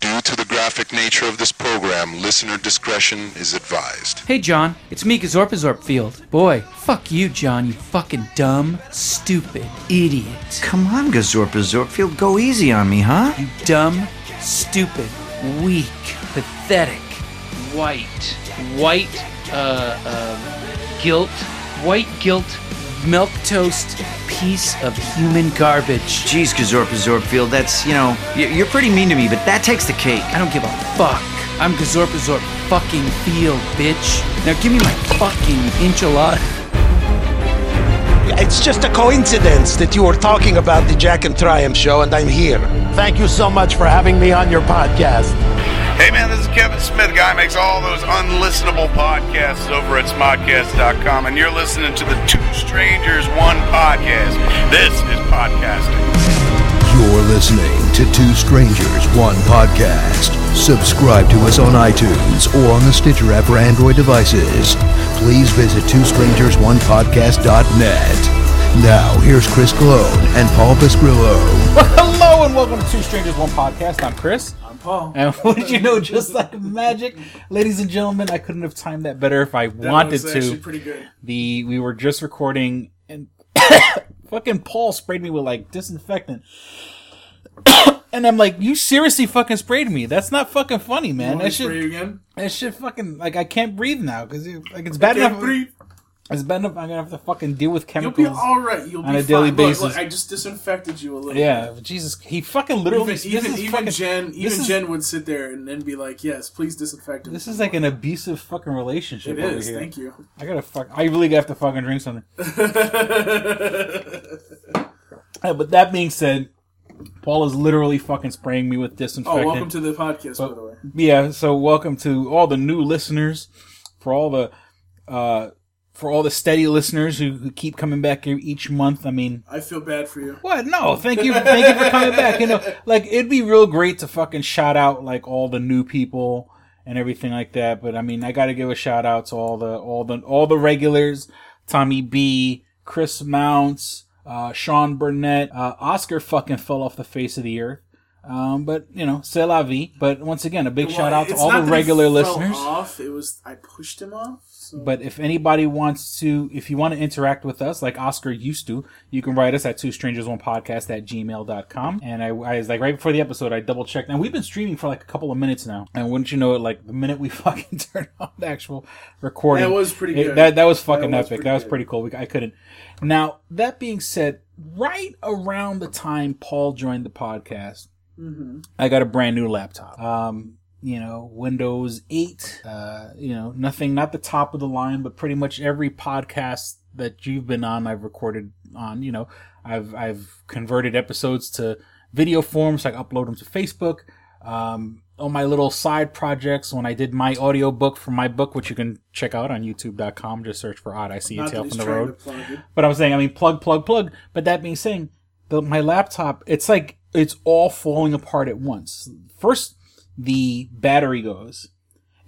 Due to the graphic nature of this program, listener discretion is advised. Hey, John, it's me, Gazorpazorpfield. Boy, fuck you, John, you fucking dumb, stupid idiot. Come on, Gazorpazorpfield, go easy on me, huh? You dumb, stupid, weak, pathetic, white, white, uh, uh, guilt, white guilt, milk toast, piece of human garbage. Jeez, Gazorpazorpfield, that's, you know, you're pretty mean to me, but that takes the cake. I don't give a fuck. I'm Gazorpazorp fucking Field, bitch. Now give me my fucking enchilada. It's just a coincidence that you were talking about the Jack and Triumph show, and I'm here. Thank you so much for having me on your podcast. Hey man, this is Kevin Smith, guy makes all those unlistenable podcasts over at smodcast.com, and you're listening to the Two Strangers One podcast. This is podcasting. You're listening to Two Strangers, One Podcast. Subscribe to us on iTunes or on the Stitcher app for Android devices. Please visit Two Strangers One TwoStrangersOnePodcast.net. Now, here's Chris Cologne and Paul Piscrillo. Hello and welcome to Two Strangers One Podcast. I'm Chris. Paul. And what did you know? Just like magic, ladies and gentlemen, I couldn't have timed that better if I wanted was to. pretty good. The we were just recording and fucking Paul sprayed me with like disinfectant. and I'm like, you seriously fucking sprayed me? That's not fucking funny, man. That spray shit, you again? that shit fucking like I can't breathe now because like it's bad Can't enough. breathe. It's bad enough. I'm gonna have to fucking deal with You'll chemicals. be all right. You'll on be a daily fine. Basis. look, I just disinfected you a little. yeah, bit. Jesus, he fucking literally. Even even, even fucking- Jen even is- Jen would sit there and then be like, "Yes, please disinfect him." This is like an abusive fucking relationship It is. here. Thank you. I gotta fuck. I really have to fucking drink something. Uh, but that being said, Paul is literally fucking spraying me with disinfectant. Oh, disinfectant. welcome to the podcast, by the way. yeah. So welcome to all the new listeners, for all the, uh, for all the steady listeners who, who keep coming back each month. I mean, I feel bad for you. what? No, thank you, thank you for coming back. You know, like it'd be real great to fucking shout out like all the new people and everything like that. But I mean, I got to give a shout out to all the all the all the regulars: Tommy B, Chris Mounts, uh, Sean Burnett, uh, Oscar. Fucking fell off the face of the earth. Um, but you know, c'est la vie. But once again, a big Well, shout out to all the regular listeners. Off. It was I pushed him off. So. But if anybody wants to, if you want to interact with us like Oscar used to, you can write us at two strangers one podcast at gmail.com. And I, I was like, right before the episode, I double checked. And we've been streaming for like a couple of minutes now. And wouldn't you know it, like the minute we fucking turned on the actual recording. That was pretty it- good. that, that was fucking That was epic. That was pretty cool. We, I couldn't. Now, that being said, right around the time Paul joined the podcast, Mm-hmm. I got a brand new laptop. Um, you know, Windows 8, uh, you know, nothing, not the top of the line, but pretty much every podcast that you've been on, I've recorded on, you know, I've, I've converted episodes to video forms. I upload them to Facebook. Um, all my little side projects when I did my audio book for my book, which you can check out on youtube.com. Just search for Odd I See a Not that from the Road. to plug it. But I'm saying, I mean, plug, plug, plug. But that being saying, the, my laptop, it's like it's all falling apart at once. First, the battery goes,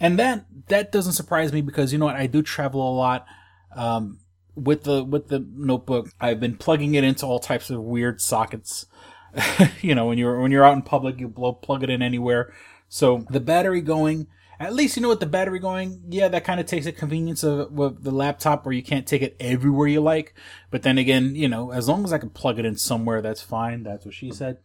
and that that doesn't surprise me because you know what? I do travel a lot. Um, with the with the notebook, I've been plugging it into all types of weird sockets. you know, when you're when you're out in public, you blow plug it in anywhere. So the battery going, at least you know what the battery going. Yeah, that kind of takes the convenience of, of the laptop, where you can't take it everywhere you like. But then again, you know, as long as I can plug it in somewhere, that's fine. That's what she said.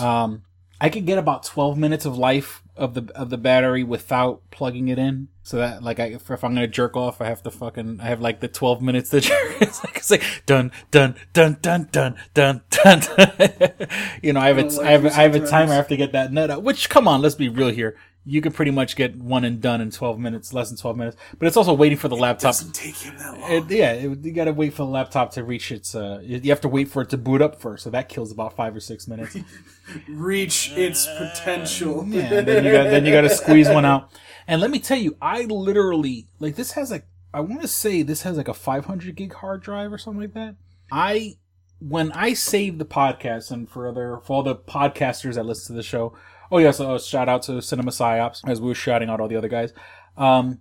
Um, I could get about 12 minutes of life of the of the battery without plugging it in. So that like I, if, if I'm gonna jerk off, I have to fucking I have like the 12 minutes to jerk. It's like it's like dun dun dun dun dun dun dun. you know, I have a don't I have I have a timer. I have to get that nut out. Which come on, let's be real here. You can pretty much get one and done in 12 minutes, less than 12 minutes. But it's also waiting for the laptop. Doesn't take him that long. It, yeah, it, you gotta wait for the laptop to reach its. Uh, you have to wait for it to boot up first, so that kills about five or six minutes. Reach its potential. Yeah, and then you got then you got to squeeze one out. And let me tell you, I literally like this has like I want to say this has like a 500 gig hard drive or something like that. I when I save the podcast and for other for all the podcasters that listen to the show. Oh yes, uh, shout out to Cinema Psyops as we were shouting out all the other guys. Um,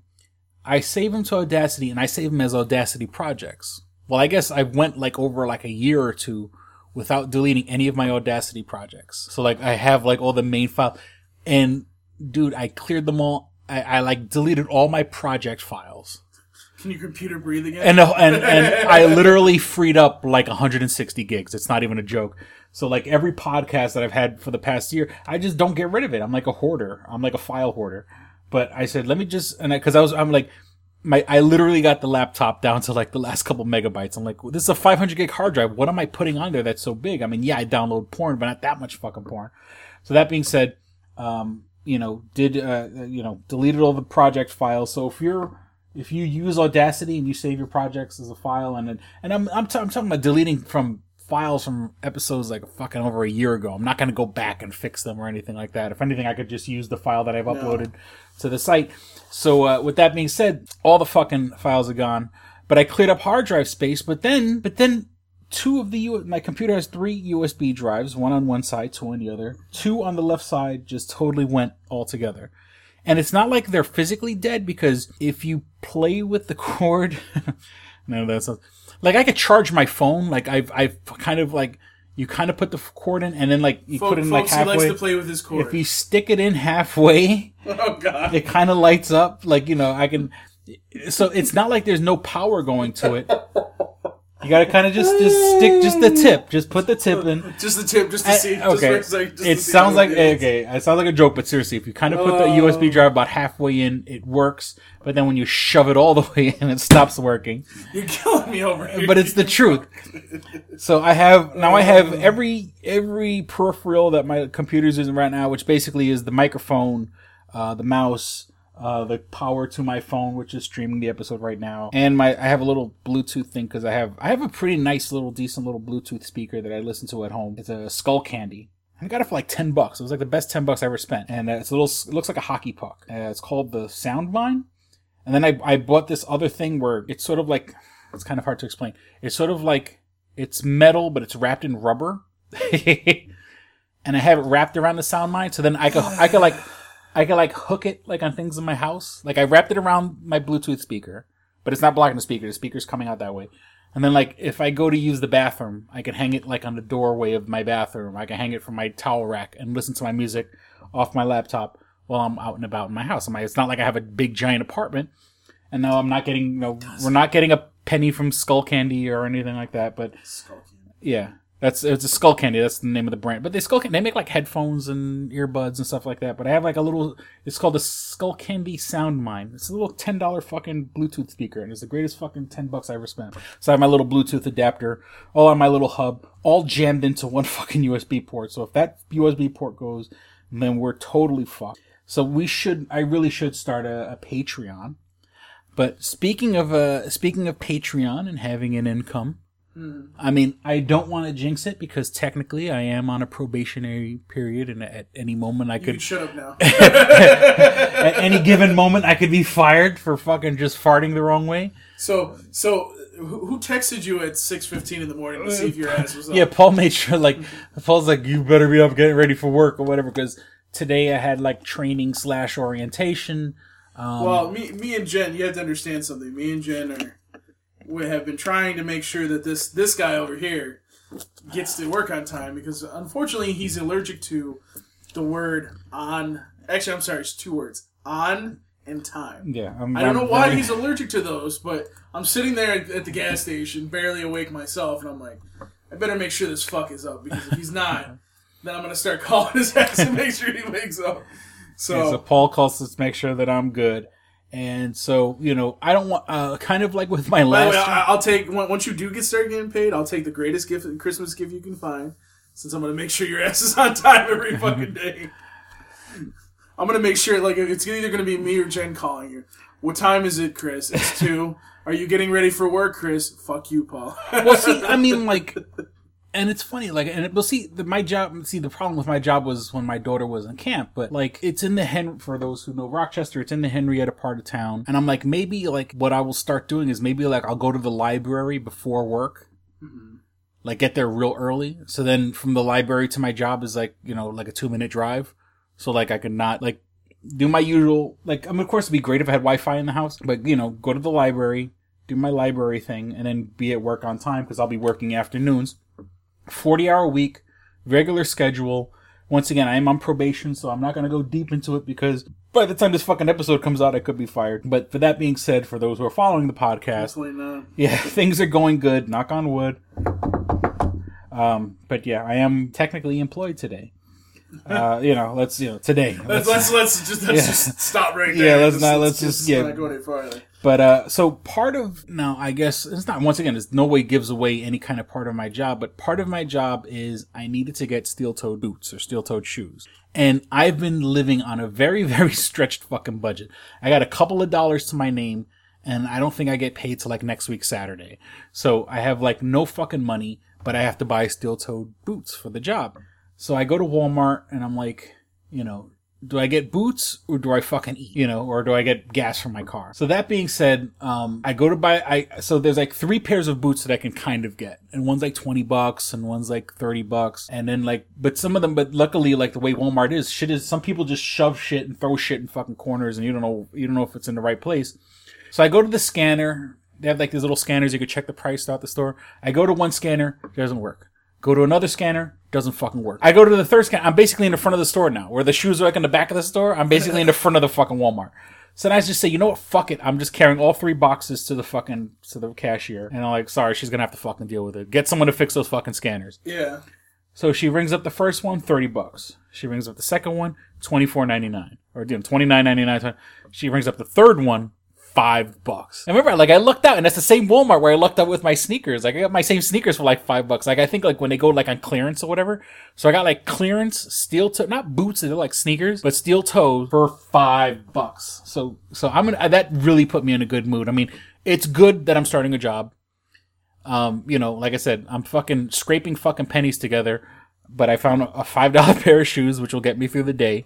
I save them to Audacity and I save them as Audacity projects. Well, I guess I went like over like a year or two without deleting any of my Audacity projects. So like I have like all the main file. and dude, I cleared them all. I, I like deleted all my project files. Can your computer breathe again? and and and I literally freed up like 160 gigs. It's not even a joke. So like every podcast that I've had for the past year, I just don't get rid of it. I'm like a hoarder. I'm like a file hoarder. But I said, let me just and I, because I, was I'm like my I literally got the laptop down to like the last couple megabytes. I'm like, this is a 500 gig hard drive. What am I putting on there that's so big? I mean, yeah, I download porn, but not that much fucking porn. So that being said, um, you know, did uh, you know deleted all the project files. So if you're if you use Audacity and you save your projects as a file, and and I'm I'm, t- I'm talking about deleting from files from episodes like fucking over a year ago. I'm not going to go back and fix them or anything like that. If anything, I could just use the file that I've uploaded to the site. So uh, with that being said, all the fucking files are gone. But I cleared up hard drive space. But then, but then two of the U- my computer has three USB drives, one on one side, two on the other. Two on the left side just totally went all together. And it's not like they're physically dead because if you play with the cord, no, that's not, like I could charge my phone. Like I've, I've kind of like, you kind of put the cord in and then like you put it in like folks, he likes halfway. to play with his cord. If you stick it in halfway, oh god. it kind of lights up. Like, you know, I can, so it's not like there's no power going to it. You gotta kind of just, just stick just the tip. Just put the tip in. Just the tip, just to I- see. Just okay. a just it sounds like it okay. It sounds like a joke, but seriously, if you kind of put the Oh. USB drive about halfway in, it works. But then when you shove it all the way in, it stops working. You're killing me over here. But it's the truth. So I have now I have every every peripheral that my computer's using right now, which basically is the microphone, uh, the mouse, uh, the power to my phone, which is streaming the episode right now, and my I have a little Bluetooth thing because I have I have a pretty nice little decent little Bluetooth speaker that I listen to at home. It's a Skullcandy. I got it for like ten bucks. It was like the best ten bucks I ever spent, and uh, it's a little. It looks like a hockey puck. Uh, it's called the Soundmine. And then I, I bought this other thing where it's sort of like, it's kind of hard to explain. It's sort of like, it's metal, but it's wrapped in rubber. and I have it wrapped around the Soundmine. So then I could, I could like, I could like hook it like on things in my house. Like I wrapped it around my Bluetooth speaker, but it's not blocking the speaker. The speaker's coming out that way. And then like, if I go to use the bathroom, I can hang it like on the doorway of my bathroom. I can hang it from my towel rack and listen to my music off my laptop while I'm out and about in my house. My, it's not like I have a big giant apartment. And no, I'm not getting, you know, we're not getting a penny from Skullcandy or anything like that. But yeah, that's it's a Skullcandy. That's the name of the brand. But they Skullcandy, they make like headphones and earbuds and stuff like that. But I have like a little. It's called the Skullcandy Sound Mine. It's a little ten dollar fucking Bluetooth speaker, and it's the greatest fucking ten bucks I ever spent. So I have my little Bluetooth adapter, all on my little hub, all jammed into one fucking USB port. So if that USB port goes, then we're totally fucked. So we should. I really should start a, a Patreon. But speaking of uh, speaking of Patreon and having an income, I mean, I don't want to jinx it because technically I am on a probationary period, and at any moment I could. You shut up now. at any given moment, I could be fired for fucking just farting the wrong way. so, so who who texted you at six fifteen in the morning to see if your ass was up? Yeah, Paul made sure like Paul's like, you better be up, getting ready for work or whatever, because today I had like training slash orientation. Um, Well, me, me and Jen, you have to understand something. Me and Jen are we have been trying to make sure that this this guy over here gets to work on time because unfortunately he's allergic to the word on. Actually, I'm sorry, it's two words: on and time. yeah, I'm, I don't know why he's allergic to those, but I'm sitting there at, at the gas station, barely awake myself, and I'm like, I better make sure this fuck is up because if he's not, then I'm gonna start calling his ass and make sure he wakes up. So, Yeah, so Paul calls to make sure that I'm good. And so, you know, I don't want, uh, kind of like with my last. way, I, I'll take once you do get started getting paid, I'll take the greatest gift, Christmas gift you can find, since I'm gonna make sure your ass is on time every fucking day. I'm gonna make sure like it's either gonna be me or Jen calling you. What time is it, Chris? It's two. Are you getting ready for work, Chris? Fuck you, Paul. well, see, I mean, like, and it's funny, like, and we'll see, the, my job, see, the problem with my job was when my daughter was in camp, but like, it's in the Hen, for those who know Rochester, it's in the Henrietta part of town. And I'm like, maybe, like, what I will start doing is maybe, like, I'll go to the library before work. Mm-hmm. Like, get there real early. So then from the library to my job is like, you know, like a two minute drive. So, like, I could not, like, do my usual, like, I mean, of course, it'd be great if I had Wi Fi in the house, but, you know, go to the library, do my library thing, and then be at work on time because I'll be working afternoons. 40 hour week, regular schedule, once again, I am on probation, so I'm not gonna go deep into it because by the time this fucking episode comes out, I could be fired. But for that being said, for those who are following the podcast, yeah, things are going good. Knock on wood. Um, but yeah, I am technically employed today. Uh, you know, let's you know today. Let's let's, let's just let's Yeah. just stop right there. Yeah, let's not- let's just- yeah. not go any farther. But uh, so part of now, I guess it's not. Once again, it's no way gives away any kind of part of my job. But part of my job is I needed to get steel-toed boots or steel-toed shoes, and I've been living on a very, very stretched fucking budget. I got a couple of dollars to my name, and I don't think I get paid till like next week Saturday. So I have like no fucking money, but I have to buy steel-toed boots for the job. So I go to Walmart and I'm like, you know, do I get boots or do I fucking eat? You know, or do I get gas for my car? So that being said, um, I go to buy, I, so there's like three pairs of boots that I can kind of get. And one's like 20 bucks and one's like 30 bucks. And then like, but some of them, but luckily like the way Walmart is, shit is, some people just shove shit and throw shit in fucking corners and you don't know, you don't know if it's in the right place. So I go to the scanner. They have like these little scanners you could check the price throughout the store. I go to one scanner, it doesn't work. Go to another scanner, doesn't fucking work. I go to the third scanner. I'm basically in the front of the store now. Where the shoes are like in the back of the store, I'm basically in the front of the fucking Walmart. So then I just say, you know what, fuck it. I'm just carrying all three boxes to the fucking to the cashier, and I'm like, sorry, she's gonna have to fucking deal with it. Get someone to fix those fucking scanners. Yeah. So she rings up the first one, 30 bucks. She rings up the second one, 24.99 or you know, 29.99. She rings up the third one, 5 bucks. I remember like I looked out and it's the same Walmart where I looked out with my sneakers. Like I got my same sneakers for like 5 bucks. Like I think like when they go like on clearance or whatever. So I got like clearance steel toe not boots, they're like sneakers, but steel toes for 5 bucks. So so I'm gonna that really put me in a good mood. I mean, it's good that I'm starting a job. Um, you know, like I said, I'm fucking scraping fucking pennies together, but I found a five dollar pair of shoes, which will get me through the day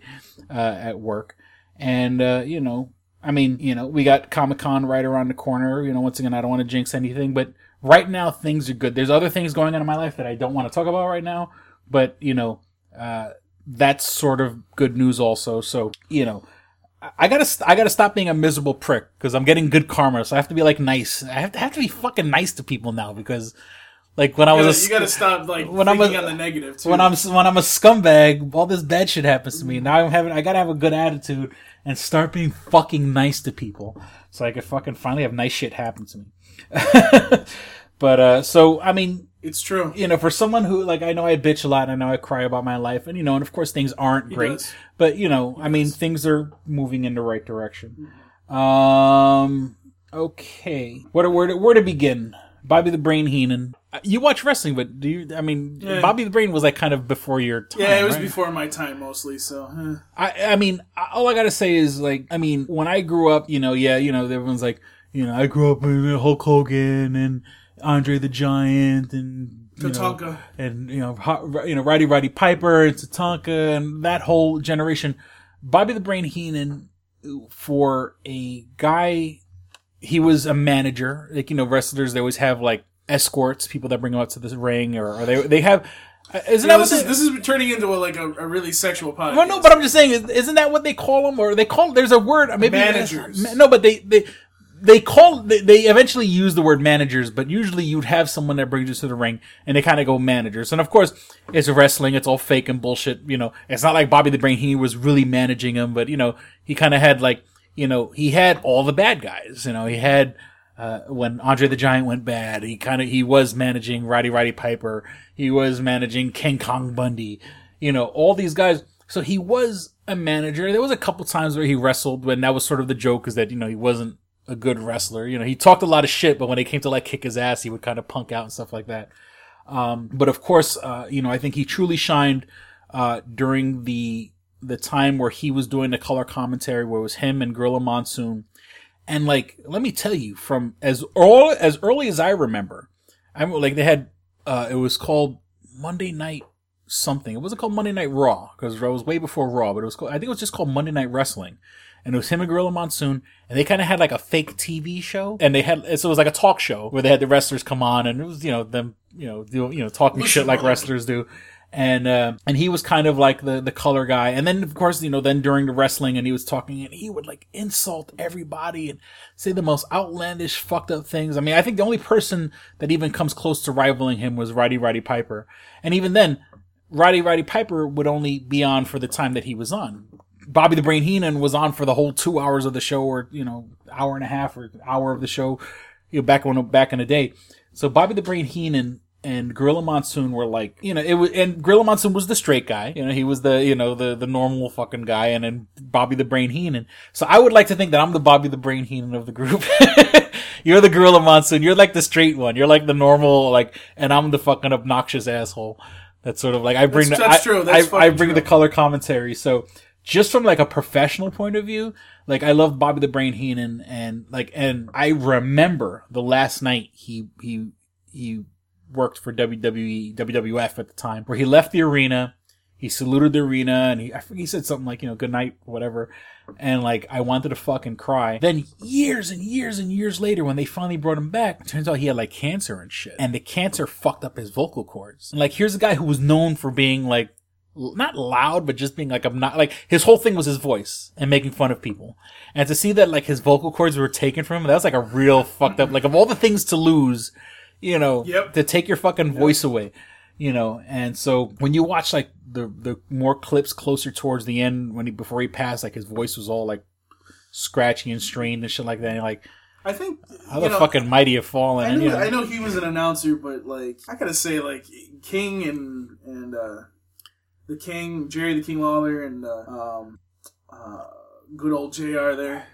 uh, at work. And uh, you know, I mean, you know, we got Comic Con right around the corner. You know, once again, I don't want to jinx anything, but right now things are good. There's other things going on in my life that I don't want to talk about right now, but you know, uh, that's sort of good news also. So you know. I- gotta, st- I gotta stop being a miserable prick because I'm getting good karma. So I have to be like nice. I have to, have to be fucking nice to people now because, like, when I You was gotta, a, you gotta stop like when I'm a- on the negative too. when I'm when I'm a scumbag, all this bad shit happens to me. Now I'm having I gotta have a good attitude and start being fucking nice to people, so I can fucking finally have nice shit happen to me. but uh, so I mean, it's true. you know, for someone who like I know I bitch a lot, and I know I cry about my life, and you know, and of course things aren't great, does. but you know, I mean, things are moving in the right direction. Um, okay, where to where to, where to begin? Bobby the Brain Heenan. Uh, You watch wrestling, but do you? I mean, Yeah. Bobby the Brain was like kind of before your time. Yeah, it was right? before my time mostly. So eh. I, I mean, all I gotta say is like, I mean, when I grew up, you know, yeah, you know, everyone's like, you know, I grew up with Hulk Hogan and Andre the Giant and you know, Tatanka. and you know, you know, Roddy Roddy Piper and Tatanka and that whole generation. Bobby the Brain Heenan, for a guy, he was a manager. Like you know, wrestlers they always have like escorts, people that bring them out to the ring, or, or they they have. uh, Isn't that this what is they- this is turning into a, like a, a really sexual podcast. well, no, but I'm just saying, is- isn't that what they call them? Or they call there's a word maybe Managers. No, but they they they call they, they eventually use the word managers, but usually you'd have someone that brings you to the ring, and they kind of go managers. And of course, it's wrestling; it's all fake and bullshit. You know, it's not like Bobby the Brain he was really managing him, but you know, he kind of had like you know he had all the bad guys. You know, he had. Uh, when Andre the Giant went bad, he kind of he was managing Roddy Roddy Piper. He was managing King Kong Bundy. You know, all these guys. So he was a manager. There was a couple times where he wrestled when that was sort of the joke is that you know he wasn't a good wrestler. You know, he talked a lot of shit, but when it came to like kick his ass, he would kind of punk out and stuff like that. Um, but of course, uh, you know, I think he truly shined uh, during the the time where he was doing the color commentary, where it was him and Gorilla Monsoon. And like, let me tell you, from as early as early as I remember, I'm like they had uh, it was called Monday Night something. It wasn't called Monday Night Raw because it was way before Raw, but it was called, I think it was just called Monday Night Wrestling. And it was him and Gorilla Monsoon, and they kind of had like a fake TV show, and they had so it was like a talk show where they had the wrestlers come on, and it was you know them you know do, you know talking shit like wrestlers do, and uh, and he was kind of like the the color guy, and then of course you know then during the wrestling, and he was talking, and he would like insult everybody and say the most outlandish fucked up things. I mean, I think the only person that even comes close to rivaling him was Roddy Roddy Piper, and even then Roddy Roddy Piper would only be on for the time that he was on. Bobby the Brain Heenan was on for the whole two hours of the show, or you know, hour and a half or hour of the show, you know, back when back in the day. So Bobby the Brain Heenan and Gorilla Monsoon were like, you know, it was, and Gorilla Monsoon was the straight guy, you know, he was the, you know, the the normal fucking guy, and then Bobby the Brain Heenan. So I would like to think that I'm the Bobby the Brain Heenan of the group. you're the Gorilla Monsoon. You're like the straight one. You're like the normal, like, and I'm the fucking obnoxious asshole. That's sort of like I bring That's- the, that's I, true. That's I, I bring true. the color commentary. So just from like a professional point of view, like I love Bobby the Brain Heenan and like and I remember the last night he he he worked for WWE WWF at the time where he left the arena, he saluted the arena and he I forget, he said something like, you know, good night, whatever. And like I wanted to fucking cry. Then years and years and years later when they finally brought him back, turns out he had like cancer and shit. And the cancer fucked up his vocal cords. And like here's a guy who was known for being like not loud, but just being like I'm not like his whole thing was his voice and making fun of people. And to see that like his vocal cords were taken from him, that was like a real fucked up. Like of all the things to lose, you know, Yep. to take your fucking voice away, you know. And so when you watch like the the more clips closer towards the end when he before he passed, like his voice was all like scratchy and strained and shit like that. And you're like, I think how the know, fucking mighty have fallen. I you know, I know he was an announcer, but like I gotta say, like King and and uh, the King, Jerry the King Lawler, and uh, um, uh, good old Jr. There.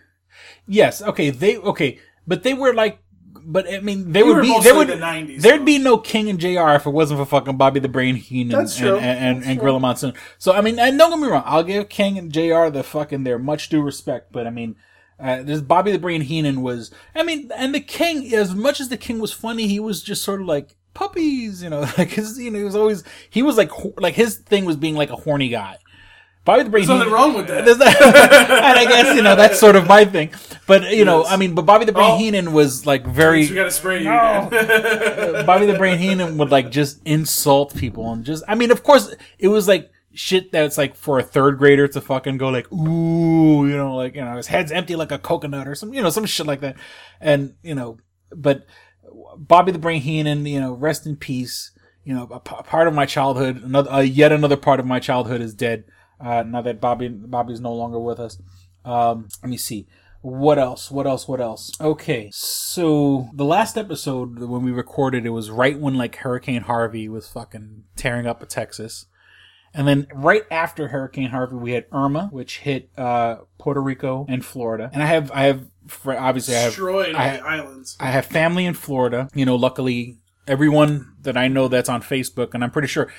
Yes. Okay. They okay, but they were like, but I mean, they They would be there would the 90s, there'd though. be no King and Jr. if it wasn't for fucking Bobby the Brain Heenan That's and true. and, and, and. Gorilla Monsoon. So I mean, and don't get me wrong, I'll give King and Jr. the fucking their much due respect, but I mean. Uh, this Bobby the Brain Heenan was, I mean, and the King, as much as the King was funny, he was just sort of like puppies, you know, like his, you know, he was always, he was like, like his thing was being like a horny guy. Bobby the Brain There's nothing Heenan- wrong with that. Not- and I guess you know that's sort of my thing. But you know, I mean, but Bobby the Brain Oh. Heenan was like very. We gotta spray you. man. Bobby the Brain Heenan would like just insult people and just. I mean, of course, it was like shit that's like for a third grader to fucking go like ooh, you know, like you know his head's empty like a coconut or some you know some shit like that, and you know, but Bobby the Brain Heenan, you know, rest in peace. You know, a, p- a part of my childhood, another uh, yet another part of my childhood is dead. Uh, now that Bobby Bobby's no longer with us. Um, let me see. What else? What else? What else? Okay, so the last episode when we recorded, it was right when like Hurricane Harvey was fucking tearing up Texas. And then right after Hurricane Harvey, we had Irma, which hit uh, Puerto Rico and Florida. And I have, I have, obviously, I have, Destroyed I, the islands. I have family in Florida. You know, luckily, everyone that I know that's on Facebook, and I'm pretty sure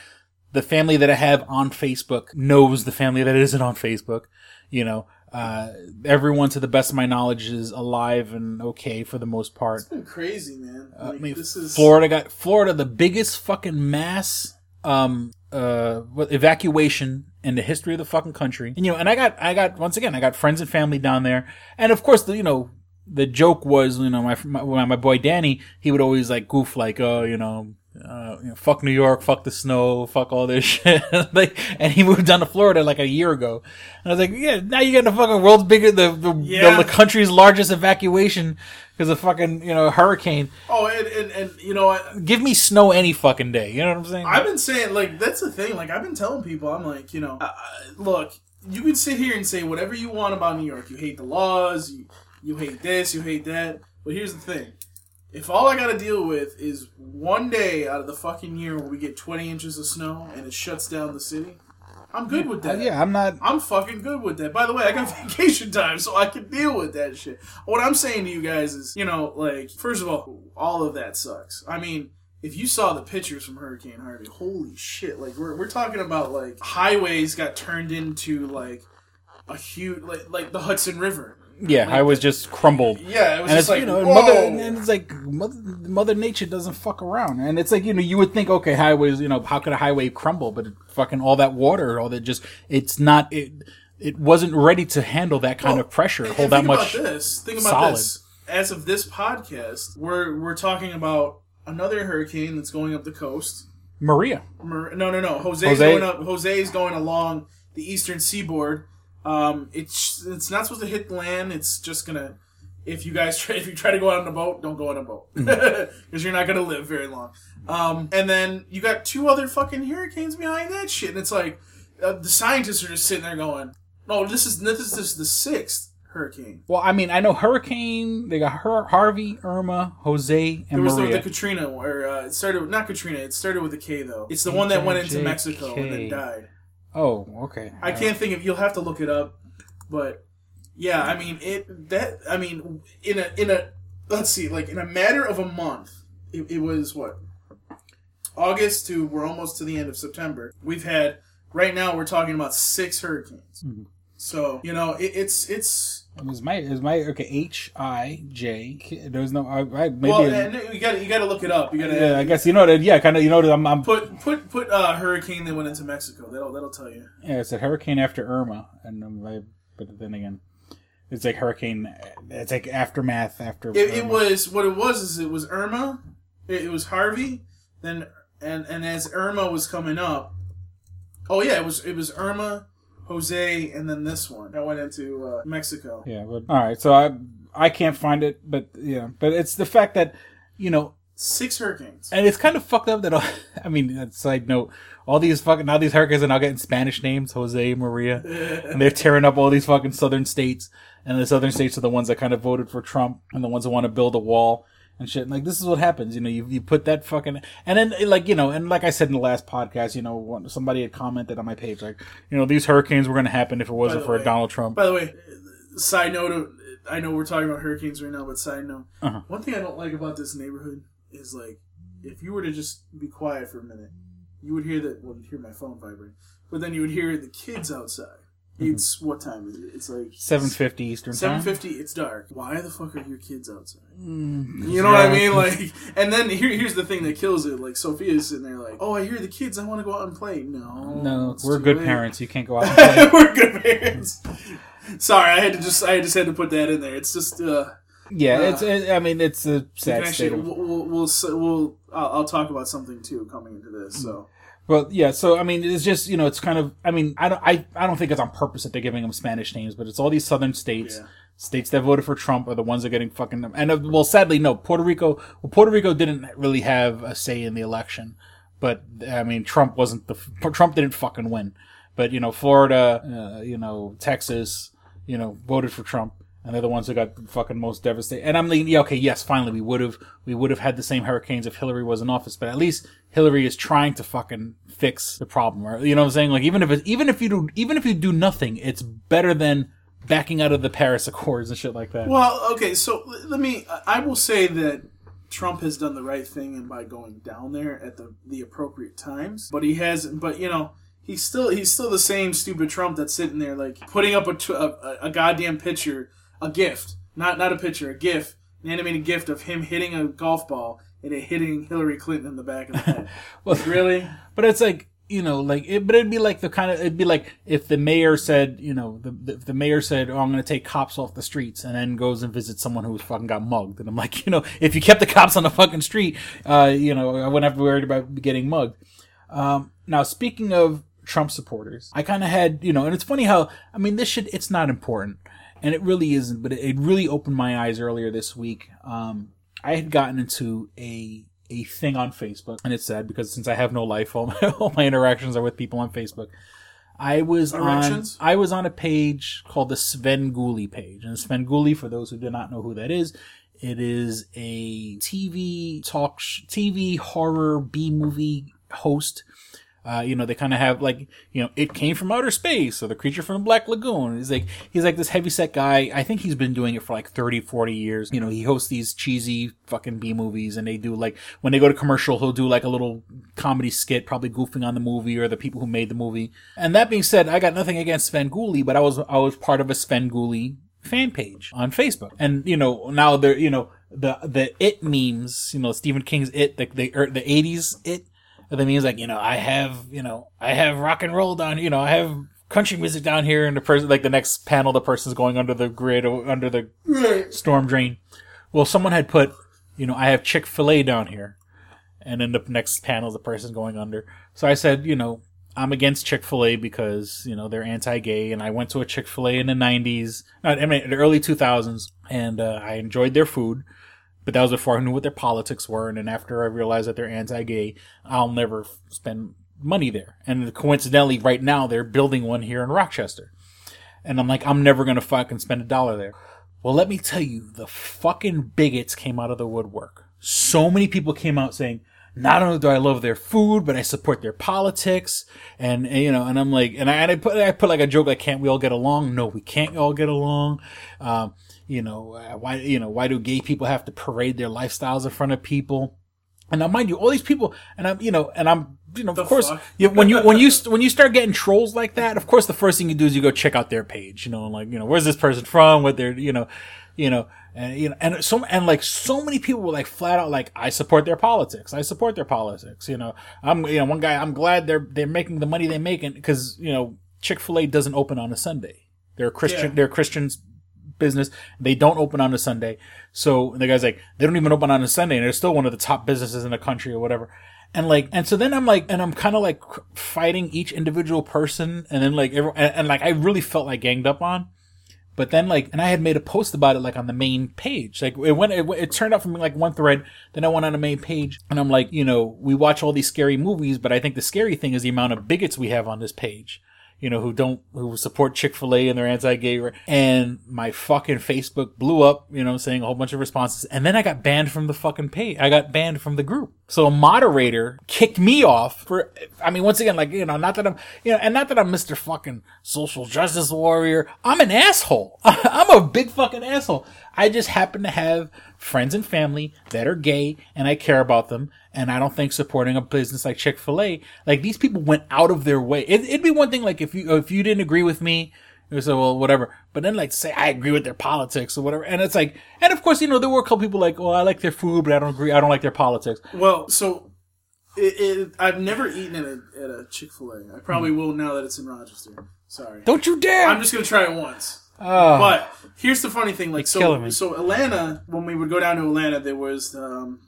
the family that I have on Facebook knows the family that isn't on Facebook. You know, uh, everyone, to the best of my knowledge, is alive and okay for the most part. It's been crazy, man. Like, I mean, this is Florida got Florida the biggest fucking mass um uh evacuation in the history of the fucking country. And you know, and I got I got once again I got friends and family down there, and of course the you know the joke was you know my my, my boy Danny he would always like goof like oh you know. Uh, you know, fuck New York, fuck the snow, fuck all this shit. like, and he moved down to Florida like a year ago. And I was like, yeah, now you got the fucking world's bigger, the, the, Yeah. the, the country's largest evacuation because of fucking, you know, hurricane. Oh, and, and and you know what? Give me snow any fucking day. You know what I'm saying? I've been saying like that's the thing. Like I've been telling people, I'm like, you know, uh, look, you can sit here and say whatever you want about New York. You hate the laws, you you hate this, you hate that. But here's the thing: if all I got to deal with is one day out of the fucking year where we get 20 inches of snow and it shuts down the city, I'm good with that. Uh, yeah, I'm not. I'm fucking good with that. By the way, I got vacation time, so I can deal with that shit. What I'm saying to you guys is, you know, like, first of all, all of that sucks. I mean, if you saw the pictures from Hurricane Harvey, holy shit! Like, we're, we're talking about like highways got turned into like a huge, like, like the Hudson River. Yeah, I was just crumbled. Yeah, it was and just it's like, you know, whoa. mother, and it's like mother, Mother Nature doesn't fuck around, and it's like you know, you would think, okay, highways, you know, how could a highway crumble? But it, fucking all that water, all that just, it's not, it, it wasn't ready to handle that kind of pressure, hold that think much. About this. Think about solid. this. As of this podcast, we're we're talking about another hurricane that's going up the coast. Maria, Mar- No, no, no. Jose's Jose- going up. Jose's going along the eastern seaboard. Um, it's it's not supposed to hit land. It's just gonna if you guys try, if you try to go out on a boat, don't go on a boat because you're not gonna live very long. Um, and then you got two other fucking hurricanes behind that shit, and it's like uh, the scientists are just sitting there going, "No, this is this is, this is the sixth hurricane." Well, I mean, I know Hurricane. They got Har- Harvey, Irma, Jose, and There was the, Maria. the Katrina, or uh, it started with, not Katrina. It started with a K though. It's the one that went into H-I-J-K. Mexico and then died. Oh, okay. I can't think of. You'll have to look it up, but yeah, I mean it. That I mean, in a in a let's see, like in a matter of a month, it, it was what August to we're almost to the end of September. We've had right now we're talking about six hurricanes. Mm-hmm. So you know it, it's it's It was my it was my okay H I J. There was no I, I maybe. well, you gotta, you got to look it up. You got to yeah, I guess you know that. Yeah, kind of. You know that I'm. I'm put put put uh, hurricane that went into Mexico. That'll that'll tell you. yeah, it's a hurricane after Irma, and um, I, but then again, it's like hurricane. It's like aftermath after. It, it was what it was is it was Irma, it, it was Harvey, then and and as Irma was coming up, oh yeah, it was it was Irma, Jose, and then this one that went into uh, Mexico. Yeah, but all right. So I I can't find it, but yeah, but it's the fact that you know, Six hurricanes. and it's kind of fucked up that I mean, side note, all these fucking now these hurricanes are now getting Spanish names, Jose, Maria, and they're tearing up all these fucking southern states, and the southern states are the ones that kind of voted for Trump and the ones that want to build a wall. And shit, And, like this is what happens, you know. You you put that fucking, and then like you know, and like I said in the last podcast, you know, somebody had commented on my page, like, you know, these hurricanes were going to happen if it wasn't for way- Donald Trump. By the way, side note, I know we're talking about hurricanes right now, but side note, Uh-huh. one thing I don't like about this neighborhood is like if you were to just be quiet for a minute, you would hear that. Well, you'd hear my phone vibrate, but then you would hear the kids outside. Mm-hmm. It's what time is it? It's like Seven fifty Eastern Seven fifty. It's dark. Why the fuck are your kids outside? Mm, you know what I mean? Like, and then here, here's the thing that kills it. Like Sophia's sitting there, like, "Oh, I hear the kids. I want to go out and play." No, No, it's we're too good late. parents. You can't go out. And play. we're good parents. Sorry, I had to just, I just had to put that in there. It's just, uh, yeah, Uh, it's. It, I mean, it's a sad actually, state. Of, We'll, we'll, we'll, we'll I'll, I'll talk about something too coming into this. So well, yeah. So I mean, it's just you know, it's kind of. I mean, I don't. I, I don't think it's on purpose that they're giving them Spanish names, but it's all these southern states. Yeah. States that voted for Trump are the ones that are getting fucking. them. And uh, well, sadly, no. Puerto Rico. Well, Puerto Rico didn't really have a say in the election, but I mean, Trump wasn't the. Trump didn't fucking win, but you know, Florida, uh, you know, Texas, you know, voted for Trump. And they're the ones who got fucking most devastated. And I'm like, yeah, okay, yes, finally, we would have we would have had the same hurricanes if Hillary was in office, but at least Hillary is trying to fucking fix the problem? You know what I'm saying? Like even if it, even if you do even if you do nothing, it's better than backing out of the Paris Accords and shit like that. Well, okay, so let me. I will say that Trump has done the right thing and by going down there at the the appropriate times, but he has. But you know, he's still he's still the same stupid Trump that's sitting there like putting up a a, a goddamn picture, a gift, not not a picture, a gift, an animated gift of him hitting a golf ball and it hitting Hillary Clinton in the back of the head. Well, really? But it's like you know, like it, but it'd be like the kind of it'd be like if the mayor said, you know, the the, the mayor said, "Oh, I'm going to take cops off the streets," and then goes and visits someone who fucking got mugged, and I'm like, you know, if you kept the cops on the fucking street, uh, you know, I wouldn't have to be worried about getting mugged. Um, now, speaking of Trump supporters, I kind of had, you know, and it's funny how, I mean, this shit, it's not important. And it really isn't, but it, it really opened my eyes earlier this week. Um, I had gotten into a, a thing on Facebook, and it's sad because since I have no life, all my, all my interactions are with people on Facebook. I was on I was on a page called the Svengoolie page, and Svengoolie, for those who do not know who that is, it is a TV talk, sh- TV horror B movie host. Uh, you know, they kind of have like, you know, it came from outer space or the creature from the Black Lagoon. He's like, he's like this heavyset guy. I think he's been doing it for like 30, 40 years. You know, he hosts these cheesy fucking B movies and they do like, when they go to commercial, he'll do like a little comedy skit, probably goofing on the movie or the people who made the movie. And that being said, I got nothing against Svengoolie, but I was, I was part of a Svengoolie fan page on Facebook. And, you know, now they're, you know, the, the It memes, you know, Stephen King's It, the, the, er, the 80s It, that means like, you know, I have, you know, I have rock and roll down, you know, I have country music down here and the person, like the next panel, the person's going under the grid or under the storm drain. Well, someone had put, you know, I have Chick-fil-A down here. And then the next panel, the person's going under. So I said, you know, I'm against Chick Fil A because you know they're anti-gay, and I went to a Chick Fil A in the '90s, not, I mean the early 2000s, and uh, I enjoyed their food. But that was before I knew what their politics were, and then after I realized that they're anti-gay, I'll never f- spend money there. And coincidentally, right now they're building one here in Rochester, and I'm like, I'm never gonna fucking spend a dollar there. Well, let me tell you, the fucking bigots came out of the woodwork. So many people came out saying, not only do I love their food, but I support their politics. And, and, you know, and I'm like, and I, and I put, I put like a joke like, can't we all get along? No, we can't all get along. Um, you know, uh, why, you know, why do gay people have to parade their lifestyles in front of people? And now, mind you, all these people, and I'm, you know, and I'm, you know, of course, you, when you, when you, when you start getting trolls like that, of course, the first thing you do is you go check out their page, you know, and like, you know, where's this person from? What they're, you know, you know, and, you know, and so, and like so many people were like flat out like, I support their politics. I support their politics. You know, I'm, you know, one guy, I'm glad they're, they're making the money they make because, you know, Chick-fil-A doesn't open on a Sunday. They're a Christian, Yeah. they're Christians business. They don't open on a Sunday. So the guy's like, they don't even open on a Sunday and they're still one of the top businesses in the country or whatever. And like, and so then I'm like, and I'm kind of like fighting each individual person. And then like, every, and, and like, I really felt like ganged up on. But then like, and I had made a post about it like on the main page. Like it went, it, it turned out from like one thread. Then I went on the main page and I'm like, you know, we watch all these scary movies, but I think the scary thing is the amount of bigots we have on this page. You know, who don't, who support Chick-fil-A and they're anti-gay. And my fucking Facebook blew up, you know, saying a whole bunch of responses. And then I got banned from the fucking page. I got banned from the group. So a moderator kicked me off for, I mean, once again, like, you know, not that I'm, you know, and not that I'm Mr. fucking social justice warrior. I'm an asshole. I'm a big fucking asshole. I just happen to have friends and family that are gay and I care about them. And I don't think supporting a business like Chick-fil-A, like these people went out of their way. It, it'd be one thing, like if you, if you didn't agree with me, you oh, say, well, whatever. But then like say, I agree with their politics or whatever. And it's like, and of course, you know, there were a couple people like, well, I like their food, but I don't agree. I don't like their politics. Well, so it, it, I've never eaten at a at a Chick Fil A. I probably will now that it's in Rochester. Sorry, Don't you dare! I'm just gonna try it once. Oh. But here's the funny thing, like killing me. so, so Atlanta. When we would go down to Atlanta, there was um,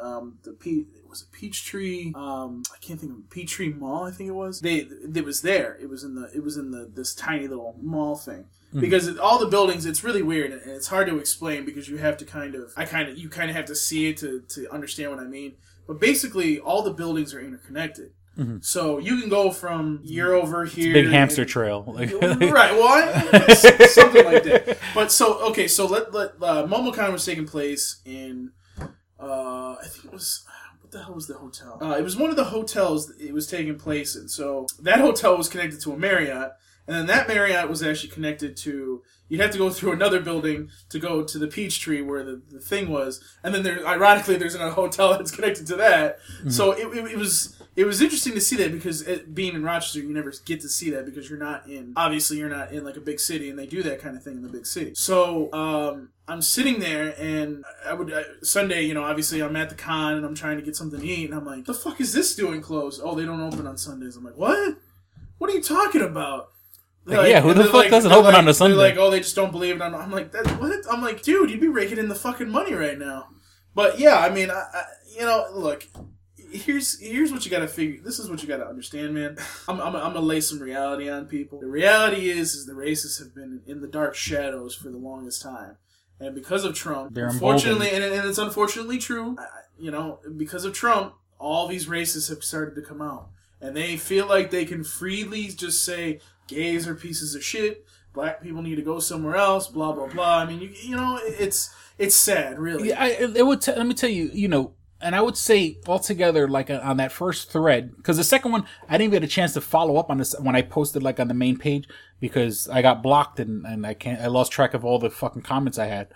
um, the Pe- it was a Peachtree. Um, I can't think of Peachtree Mall. I think it was. They it was there. It was in the it was in the this tiny little mall thing. Because it, all the buildings, it's really weird and it's hard to explain because you have to kind of, I kind of, you kind of have to see it to, to understand what I mean. But basically, all the buildings are interconnected. So you can go from you're over here, Big hamster trail. Like, right. Well, I, something like that. But so okay, so let let uh, MomoCon was taking place in uh, I think it was what the hell was the hotel? Uh, it was one of the hotels it was taking place in. So that hotel was connected to a Marriott, and then that Marriott was actually connected to. You'd have to go through another building to go to the Peachtree where the, the thing was, and then there, ironically, there's another hotel that's connected to that. So it, it, it was it was interesting to see that because it, being in Rochester, you never get to see that because you're not in. Obviously, you're not in like a big city, and they do that kind of thing in the big city. So um, I'm sitting there, and I would uh, Sunday, you know, obviously I'm at the con and I'm trying to get something to eat, and I'm like, the fuck is this doing closed? Oh, they don't open on Sundays. I'm like, what? What are you talking about? Like, yeah, who the fuck doesn't they're open on a Sunday? like, oh, they just don't believe it. I'm, I'm like, that, what? I'm like, dude, you'd be raking in the fucking money right now. But yeah, I mean, I, I, you know, look, here's here's what you gotta figure. This is what you gotta understand, man. I'm, I'm, I'm gonna lay some reality on people. The reality is, is the racists have been in the dark shadows for the longest time, and because of Trump, They're unfortunately, and, and it's unfortunately true. You know, because of Trump, all these racists have started to come out, and they feel like they can freely just say gays are pieces of shit. Black people need to go somewhere else. Blah blah blah. I mean, you, you know, it's it's sad, really. Yeah, I, it would. T- let me tell you, you know, and I would say altogether, like uh, on that first thread, because the second one I didn't get a chance to follow up on this when I posted like on the main page because I got blocked and and I can't. I lost track of all the fucking comments I had.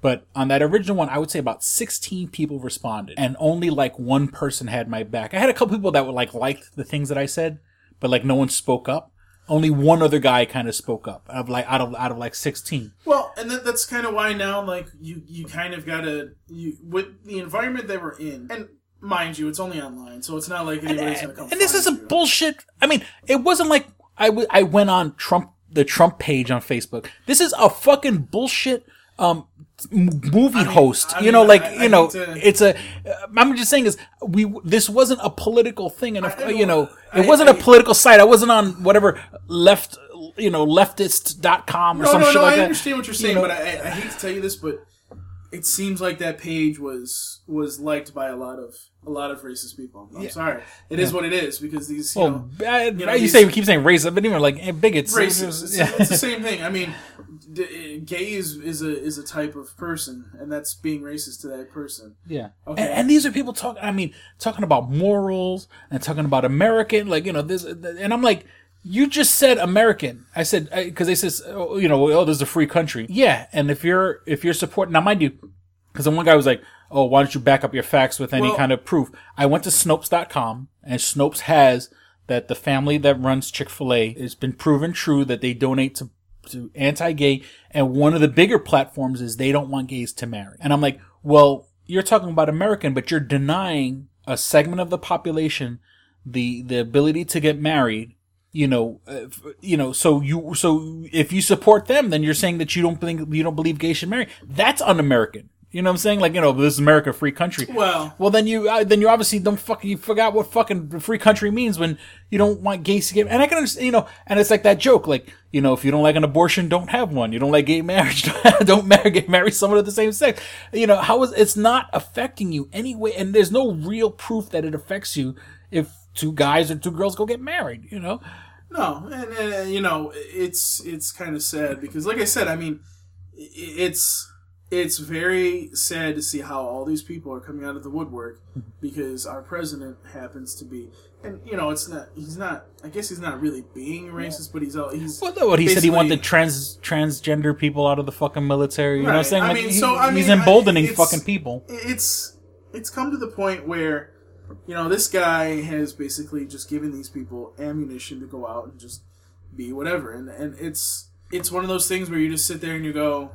But on that original one, I would say about 16 people responded, and only like one person had my back. I had a couple people that would like liked the things that I said, but like no one spoke up. Only one other guy kind of spoke up out of like out of out of like 16. Well, and that, that's kind of why now, like you, you kind of gotta you with the environment they we're in, and mind you, it's only online, so it's not like anybody's gonna come. And this isn't you. bullshit. I mean, it wasn't like I, w- I went on Trump, the Trump page on Facebook. This is a fucking bullshit um movie mean- host. I you know, like I- I you know, to- it's a. I'm just saying is we this wasn't a political thing, and I- I you know, it I- wasn't a I- political site. I wasn't on whatever left, you know, leftist.com or No, some no, shit no. like I that. understand what you're saying, know- but I, I hate to tell you this, but it seems like that page was was liked by a lot of a lot of racist people. I'm sorry, it is what it is because these you Well, know, I, you know, you these- say we keep saying racist, but even like eh, bigots. racist. It's, Yeah. it's the same thing. I mean, d- gay is, is a is a type of person, and that's being racist to that person. Yeah. Okay. And, and these are people talking, I mean, talking about morals and talking about American, like, you know, this, and I'm like, you just said American. I said, because they says, oh, you know, oh, this is a free country. Yeah. And if you're, if you're supporting, now mind you, because the one guy was like, oh, why don't you back up your facts with any Well- kind of proof? I went to Snopes.com and Snopes has that the family that runs Chick-fil-A has been proven true that they donate to to anti-gay and one of the bigger platforms is they don't want gays to marry. And I'm like, well, you're talking about American, but you're denying a segment of the population the the ability to get married. You know, uh, you know. So you so if you support them, then you're saying that you don't think you don't believe gays should marry. That's un-American. You know what I'm saying? Like you know, this is America, free country. Well- well, then you uh, then you obviously don't fucking you forgot what fucking free country means when you don't want gays to get. And I can understand, you know, and it's like that joke, like you know, if you don't like an abortion, don't have one. You don't like gay marriage, don't marry get marry someone of the same sex. You know, how is it's not affecting you anyway? And there's no real proof that it affects you if two guys or two girls go get married. You know, No, and, and you know it's it's kind of sad because, like I said, I mean, it's it's very sad to see how all these people are coming out of the woodwork because our president happens to be, and you know, it's not he's not. I guess he's not really being racist, but he's all he's. Well, no, what he said he wanted trans transgender people out of the fucking military. You know what I'm Right. saying? I mean, he- so, I he's mean, I- emboldening it's- fucking people. it's it's come to the point where you know this guy has basically just given these people ammunition to go out and just be whatever and and it's it's one of those things where you just sit there and you go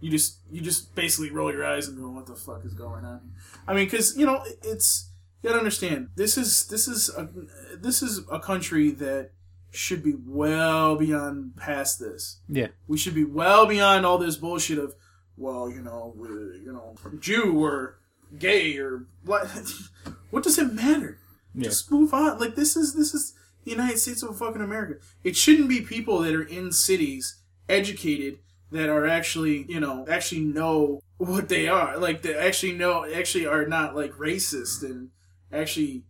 you just you just basically roll your eyes and go what the fuck is going on i mean because you know it's you gotta understand this is this is a this is a country that should be well beyond past this Yeah. we should be well beyond all this bullshit of, well, you know, you know, Jew or gay or what? What does it matter? Just move on. Like this is this is the United States of fucking America. It shouldn't be people that are in cities, educated, that are actually, you know, actually know what they are. Like they actually know, actually are not like racist and actually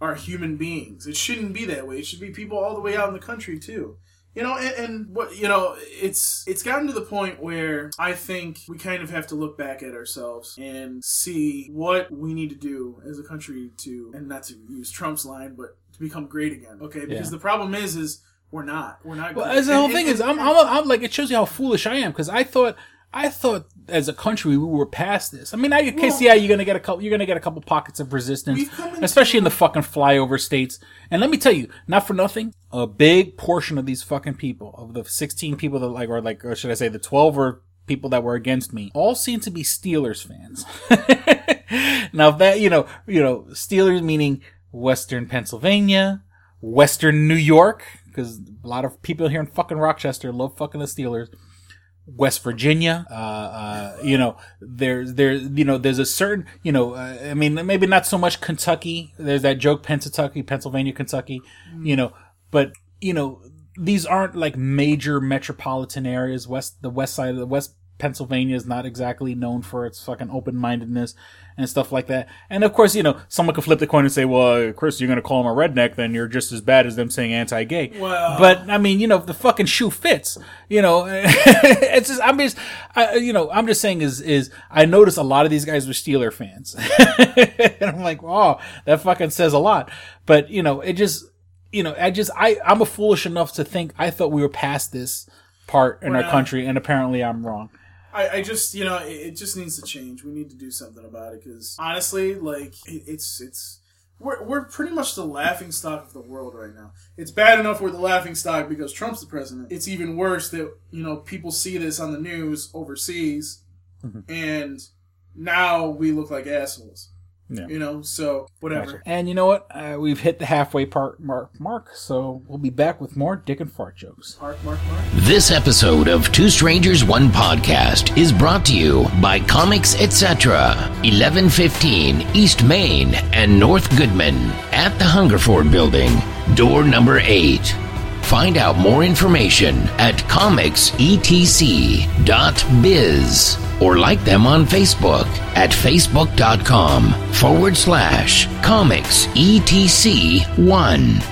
are human beings. It shouldn't be that way. It should be people all the way out in the country too. You know, and, and what you know, it's it's gotten to the point where I think we kind of have to look back at ourselves and see what we need to do as a country to, and not to use Trump's line, but to become great again. Okay, because Yeah. the problem is, is we're not, we're not. Well, as the whole And- thing and- is, I'm, I'm, I'm like, it shows you how foolish I am because I thought, I thought as a country we were past this. I mean, I can see how you're gonna get a couple, you're gonna get a couple pockets of resistance, especially in the fucking flyover states. And let me tell you, not for nothing, a big portion of these fucking people, of the 16 people that like, or like, or should I say, the 12 or people that were against me, all seem to be Steelers fans. now, that you know, you know, Steelers meaning Western Pennsylvania, Western New York, because a lot of people here in fucking Rochester love fucking the Steelers. West Virginia, uh, uh, you know, there's, there, you know, there's a certain, you know, uh, I mean, maybe not so much Kentucky. There's that joke, Pennsylvania, Pennsylvania, Kentucky, you know, but, you know, these aren't like major metropolitan areas. West, the west side of the West Pennsylvania is not exactly known for its fucking open mindedness and stuff like that. And of course, you know, someone could flip the coin and say, well, Chris, you're going to call him a redneck, then you're just as bad as them saying anti gay. Well- but I mean, you know, the fucking shoe fits, you know, it's just, I'm just, I, you know, I'm just saying is, is I notice a lot of these guys were Steeler fans. and I'm like, wow, that fucking says a lot. But, you know, it just, you know, I just, I, I'm a foolish enough to think I thought we were past this part in our country and apparently I'm wrong. I, I just you know it, it just needs to change. We need to do something about it because honestly, like it, it's it's we're we're pretty much the laughing stock of the world right now. It's bad enough we're the laughing stock because Trump's the president. It's even worse that you know people see this on the news overseas, mm-hmm. and now we look like assholes. Yeah. You know, so whatever. And you know what? Uh, we've hit the halfway part mark, mark, so we'll be back with more dick and fart jokes. Mark, mark, mark. This episode of Two Strangers One Podcast is brought to you by Comics Etc. 1115 East Main and North Goodman at the Hungerford Building, door number 8. Find out more information at comicsetc.biz or like them on Facebook at facebook.com forward slash comicsetc1.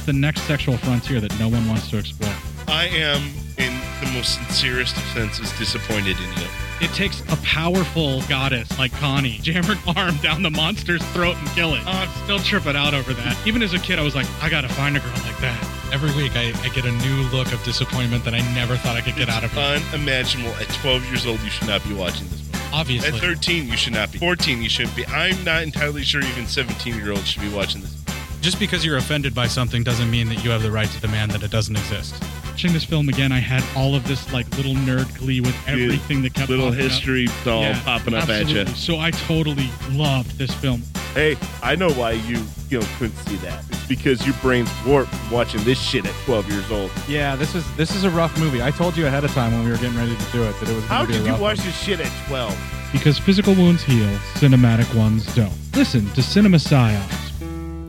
It's the next sexual frontier that no one wants to explore. I am, in the most sincerest of senses, disappointed in you. It takes a powerful goddess like Connie, jam her arm down the monster's throat and kill it. Oh, I'm still tripping out over that. Even as a kid, I was like, I gotta find a girl like that. Every week, I, I get a new look of disappointment that I never thought I could get out of her. Unimaginable. At 12 years old, you should not be watching this movie. Obviously. At 13, you should not be. 14, you shouldn't be. I'm not entirely sure even 17 year olds should be watching this. Just because you're offended by something doesn't mean that you have the right to demand that it doesn't exist. Watching this film again, I had all of this like little nerd glee with everything that kept Little popping up. history doll Yeah, popping up absolutely. at you. So I totally loved this film. Hey, I know why you, you know, couldn't see that. It's because your brain's warped watching this shit at 12 years old. Yeah, this is this is a rough movie. I told you ahead of time when we were getting ready to do it that it was. How gonna be a did you rough watch one. this shit at 12? Because physical wounds heal, cinematic ones don't. Listen to Cinema Psyops.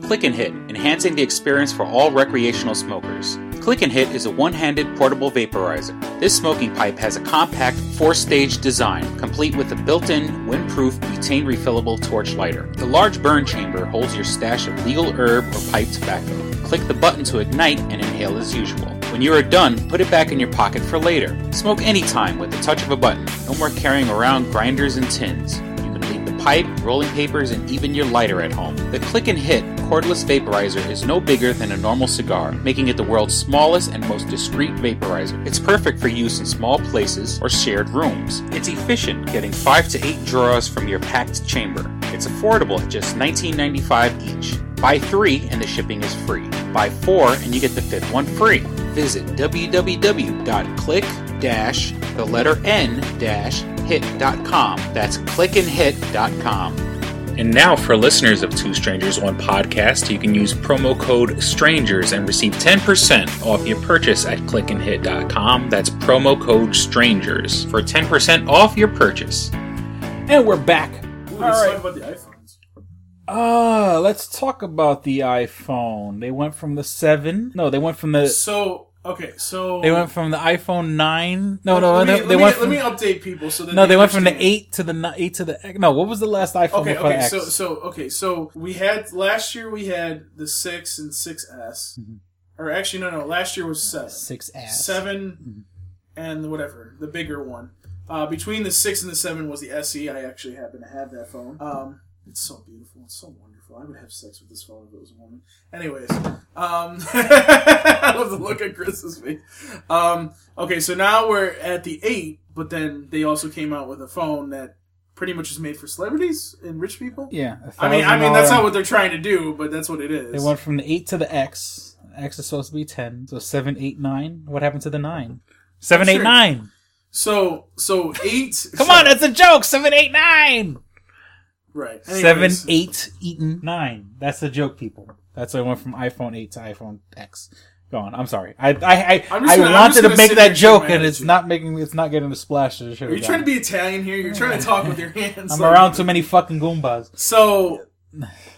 Click and Hit, enhancing the experience for all recreational smokers. Click and Hit is a one handed portable vaporizer. This smoking pipe has a compact four stage design, complete with a built in, windproof, butane refillable torch lighter. The large burn chamber holds your stash of legal herb or pipe tobacco. Click the button to ignite and inhale as usual. When you are done, put it back in your pocket for later. Smoke anytime with the touch of a button. No more carrying around grinders and tins. Pipe, rolling papers, and even your lighter at home. The Click and Hit cordless vaporizer is no bigger than a normal cigar, making it the world's smallest and most discreet vaporizer. It's perfect for use in small places or shared rooms. It's efficient, getting 5 to 8 draws from your packed chamber. It's affordable at just $19.95 each. Buy 3 and the shipping is free. Buy 4 and you get the fifth one free. Visit www.click the letter n hit.com. That's clickandhit.com. And now, for listeners of Two Strangers One Podcast, you can use promo code STRANGERS and receive 10% off your purchase at clickandhit.com. That's promo code STRANGERS for 10% off your purchase. And we're back. Ooh, All let's about the iPhones. Uh, let's talk about the iPhone. They went from the 7. No, they went from the. So, okay, so. They went from the iPhone 9. No, no, let they, me, they let me, went let from. me update people so that no, they went from the 8 to the 8 to the. No, what was the last iPhone Okay, okay, X? so so okay, so we had last year we had the six and 6S, or actually no no last year was seven, six S 7 and whatever the bigger one. Uh, between the six and the seven was the SE. I actually happen to have that phone. Um, it's so beautiful. It's so wonderful. I would have sex with this phone if it was a woman. Anyways, um, I love the look at Chris's face. Um, okay, so now we're at the eight, but then they also came out with a phone that pretty much is made for celebrities and rich people. Yeah, I mean, I mean that's not what they're trying to do, but that's what it is. They went from the 8 to the X. X is supposed to be 10. So seven, eight, nine. What happened to the 9? 7, 8, 9. So so eight. Come on, that's a joke. 7, 8, 9. Right. Seven, eight, eaten, nine. That's the joke, people. That's why I went from iPhone 8 to iPhone X. Go on. I'm sorry. I I I, I'm I just gonna- I'm wanted to make that joke, and it's not making. It's not getting the splash that it should Are you trying to be Italian here? You're trying to talk with your hands. I'm like- around too many fucking goombas. So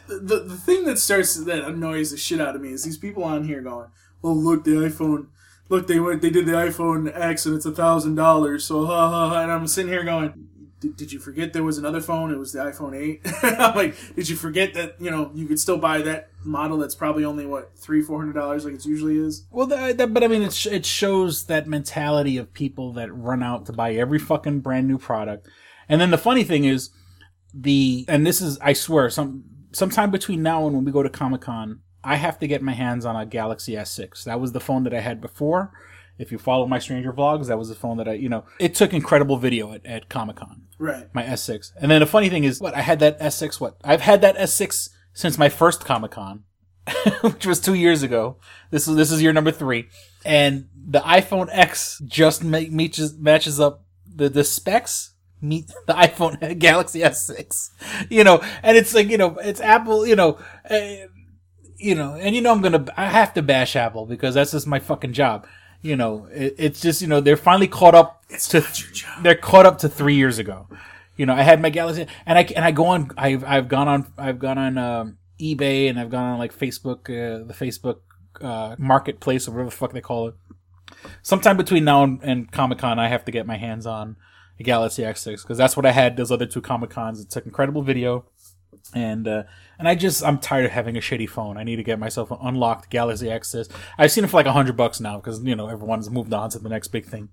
the the thing that starts that annoys the shit out of me is these people on here going, "Oh look, the iPhone, look they went they did the iPhone X and it's a thousand dollars." So ha ha ha, and I'm sitting here going. Did, did you forget there was another phone? It was the iPhone 8. I'm like, did you forget that, you know, you could still buy that model that's probably only, what, three, four hundred dollars like it usually is? Well, that, that, but I mean, it, sh- it shows that mentality of people that run out to buy every fucking brand new product. And then the funny thing is, the and this is I swear some sometime between now and when we go to Comic Con, I have to get my hands on a Galaxy S6. That was the phone that I had before. If you follow my Stranger vlogs, that was the phone that I, you know, it took incredible video at, at Comic Con. Right. My S6. And then the funny thing is, what, I had that S6, what? I've had that S6 since my first Comic Con, which was two years ago. This is, this is year number three. And the iPhone X just ma- matches, matches up the, the specs meet the iPhone Galaxy S6. You know, and it's like, you know, it's Apple, you know, uh, you know, and you know I'm gonna, I have to bash Apple because that's just my fucking job. You know, it, it's just, you know, they're finally caught up it's to, they're caught up to three years ago. You know, I had my Galaxy, and I and I go on, I've I've gone on, I've gone on um, eBay, and I've gone on like Facebook, uh, the Facebook uh, marketplace or whatever the fuck they call it. Sometime between now and, and Comic Con, I have to get my hands on a Galaxy S6 because that's what I had those other two Comic Cons. It took incredible video, and uh, and I just I'm tired of having a shitty phone. I need to get myself an unlocked Galaxy S6. I've seen it for like a hundred bucks now because you know everyone's moved on to the next big thing.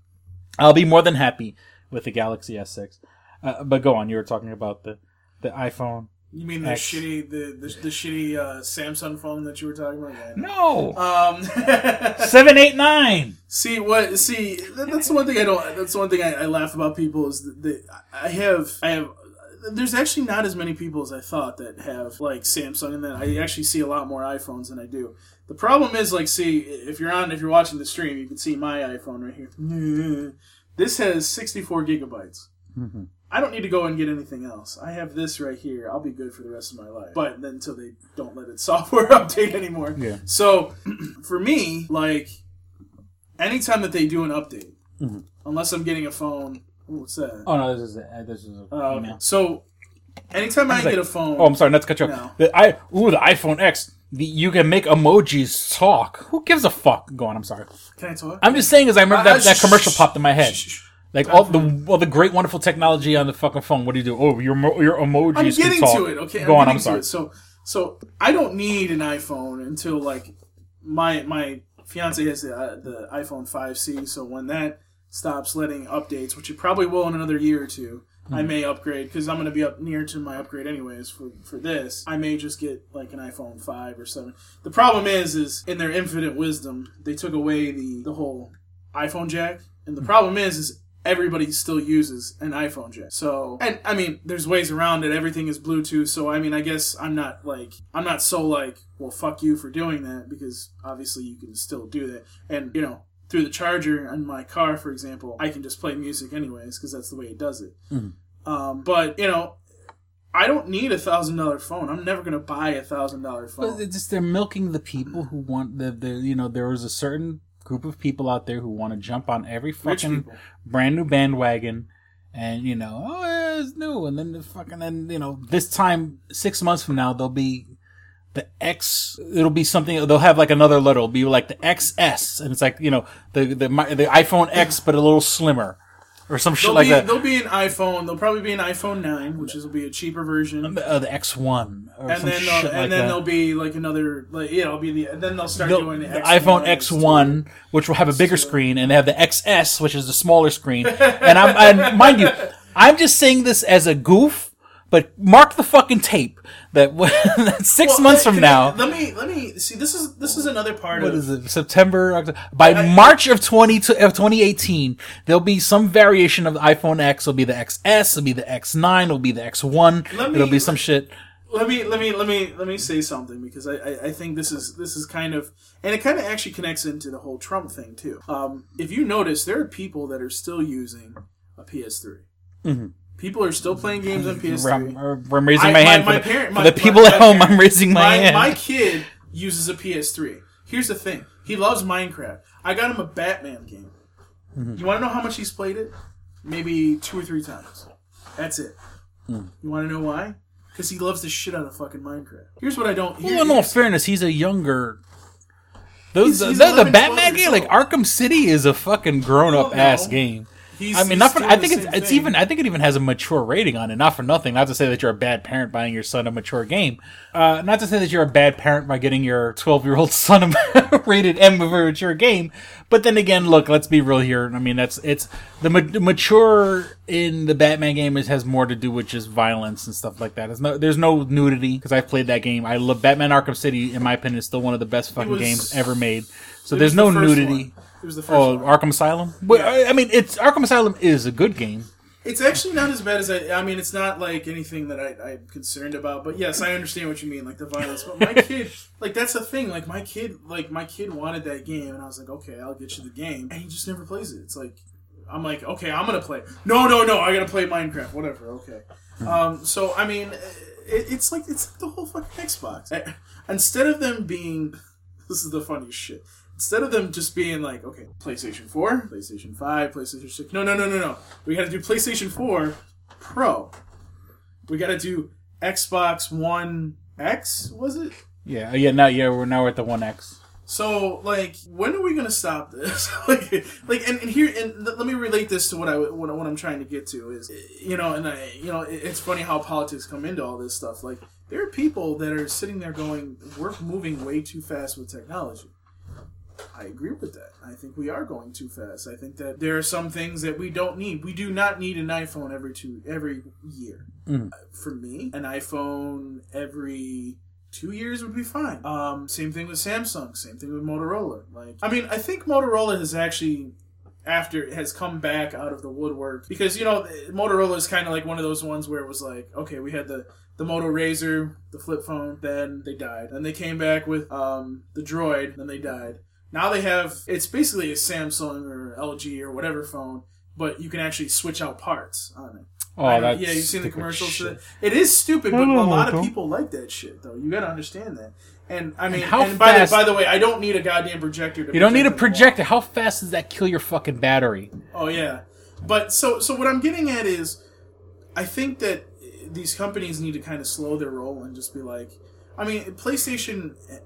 I'll be more than happy with the Galaxy S6. Uh, but go on, you were talking about the the iPhone. You mean the X. shitty the, the the shitty uh, Samsung phone that you were talking about? Yeah, No. Um, Seven eight nine. See what? See that, that's the one thing I don't. That's the one thing I, I laugh about people is that they, I have I have. There's actually not as many people as I thought that have like Samsung, and then I actually see a lot more iPhones than I do. The problem is like, see, if you're on, if you're watching the stream, you can see my iPhone right here. This has 64 gigabytes. I don't need to go and get anything else. I have this right here. I'll be good for the rest of my life. But then until they don't let its software update anymore. Yeah. So for me, like anytime that they do an update, Mhm. unless I'm getting a phone, what's that? Oh no, this is uh, this is. A Oh, okay. email. So anytime I, like- get a phone, Oh, I'm sorry, not to cut you No. off. The I ooh the iPhone X. The, you can make emojis talk. Who gives a fuck? Go on. I'm sorry. Can I talk? I'm just saying, as I remember Uh, that, that commercial popped in my head. Like all the all the great wonderful technology on the fucking phone. What do you do? Oh, your your emojis. I'm can getting talk. to it. Okay, Go I'm on. I'm sorry. So, so I don't need an iPhone until like my my fiance has the uh, the iPhone 5C. So when that stops letting updates, which it probably will in another year or two, I Hmm. may upgrade because I'm going to be up near to my upgrade anyways for for this. I may just get like an iPhone 5 or 7. The problem is, is in their infinite wisdom, they took away the the whole iPhone jack, and the problem is, is everybody still uses an iPhone jack. So, and I mean, there's ways around it. Everything is Bluetooth. So, I mean, I guess I'm not like, I'm not so like, well, fuck you for doing that because obviously you can still do that. And, you know, through the charger on my car, for example, I can just play music anyways because that's the way it does it. Mhm. Um, but, you know, I don't need a thousand dollar phone. I'm never going to buy a thousand dollar phone. But just they're milking the people who want the, the you know there was a certain group of people out there who want to jump on every fucking brand new bandwagon and you know oh yeah, it's new and then the fucking then you know this time six months from now they'll be the X it'll be something they'll have like another letter it'll be like the XS and it's like you know the the the iPhone X but a little slimmer or some shit like be, that There'll be an iPhone. There'll probably be an iPhone nine, which is will be a cheaper version. uh, the X1 or and some then shit they'll, like and then that. therell be like another like yeah, it'll be the then they'll start the, doing the, the X1 iPhone X X1, which will have a bigger screen, and they have the XS, which is the smaller screen. and I'm, and mind you, I'm just saying this as a goof, but mark the fucking tape that, that six Well, months let- from now. I- let me let me see. This is this is another part What of is it? September, October, by March of 20 of 2018, there'll be some variation of the iPhone X. It'll be the XS. It'll be the X9. It'll be the X1. Let me- it'll be some shit. let me let me let me let me say something because I, I, I think this is this is kind of and it kind of actually connects into the whole Trump thing too. Um, if you notice, there are people that are still using a PS3. Mhm. People are still playing games on PS3. I'm, I'm raising my hand for, the, parent- for the people my- at my home. parent- I'm raising my, hand. My kid uses a PS3. Here's the thing: he loves Minecraft. I got him a Batman game. Mhm. You want to know how much he's played it? Maybe two or three times. That's it. Hmm. You want to know why? Because he loves the shit out of fucking Minecraft. Here's what I don't. Here, Well, in all fairness, he's a younger. Those He's- he's the, the 11, 12 Batman game, like. Arkham City, is a fucking grown up Well, no. ass game. He's- I mean, not for, I think it's it's even I think it even has a mature rating on it. Not for nothing. Not to say that you're a bad parent buying your son a mature game. Uh, not to say that you're a bad parent by getting your 12 year old son a rated M mature game. But then again, look, let's be real here. I mean, that's it's the, ma- mature in the Batman game is, has more to do with just violence and stuff like that. There's no there's no nudity because I've played that game. I love Batman Arkham City. In my opinion, is still one of the best fucking was- games ever made. So there's no the nudity. one. It was the first oh, one. Arkham Asylum. Well, I, I mean, it's Arkham Asylum is a good game. It's actually not as bad as I. I mean, it's not like anything that I, I'm concerned about. But yes, I understand what you mean, like the violence. But my kid, like that's the thing. Like my kid, like my kid wanted that game, and I was like, okay, I'll get you the game, and he just never plays it. It's like, I'm like, okay, I'm gonna play. No, no, no, I gotta play Minecraft. Whatever. Okay. Um. So I mean, it, it's like it's like the whole fucking Xbox. Instead of them being, this is the funniest shit. Instead of them just being like, okay, PlayStation 4, PlayStation 5, PlayStation 6. No, no, no, no, no. We got to do PlayStation 4 Pro. We got to do Xbox One X, was it? Yeah, uh, yeah. Now, yeah, we're now we're at the One X. So, like, when are we gonna stop this? like, like, and, and here, and th- let me relate this to what I what, what I'm trying to get to is, you know, and I, you know, it- it's funny how politics come into all this stuff. Like, there are people that are sitting there going, "We're moving way too fast with technology." I agree with that. I think we are going too fast. I think that there are some things that we don't need. We do not need an iPhone every two every year. Mhm. For me, an iPhone every two years would be fine. Um, same thing with Samsung. Same thing with Motorola. Like, I mean, I think Motorola has actually after has come back out of the woodwork because you know Motorola is kind of like one of those ones where it was like, okay, we had the the Moto Razor, the flip phone, then they died. Then they came back with um, the Droid, then they died. Now they have it's basically a Samsung or LG or whatever phone, but you can actually switch out parts on it. Oh, I that's yeah, you've seen the commercials. shit. It is stupid, but a lot of people like that shit, though. You got to understand that. And I mean, And how and by the, fast- by the way, I don't need a goddamn projector. to You don't need a project on the wall. projector. How fast does that kill your fucking battery? Oh yeah, but so so what I'm getting at is, I think that these companies need to kind of slow their roll and just be like, I mean, PlayStation, eh,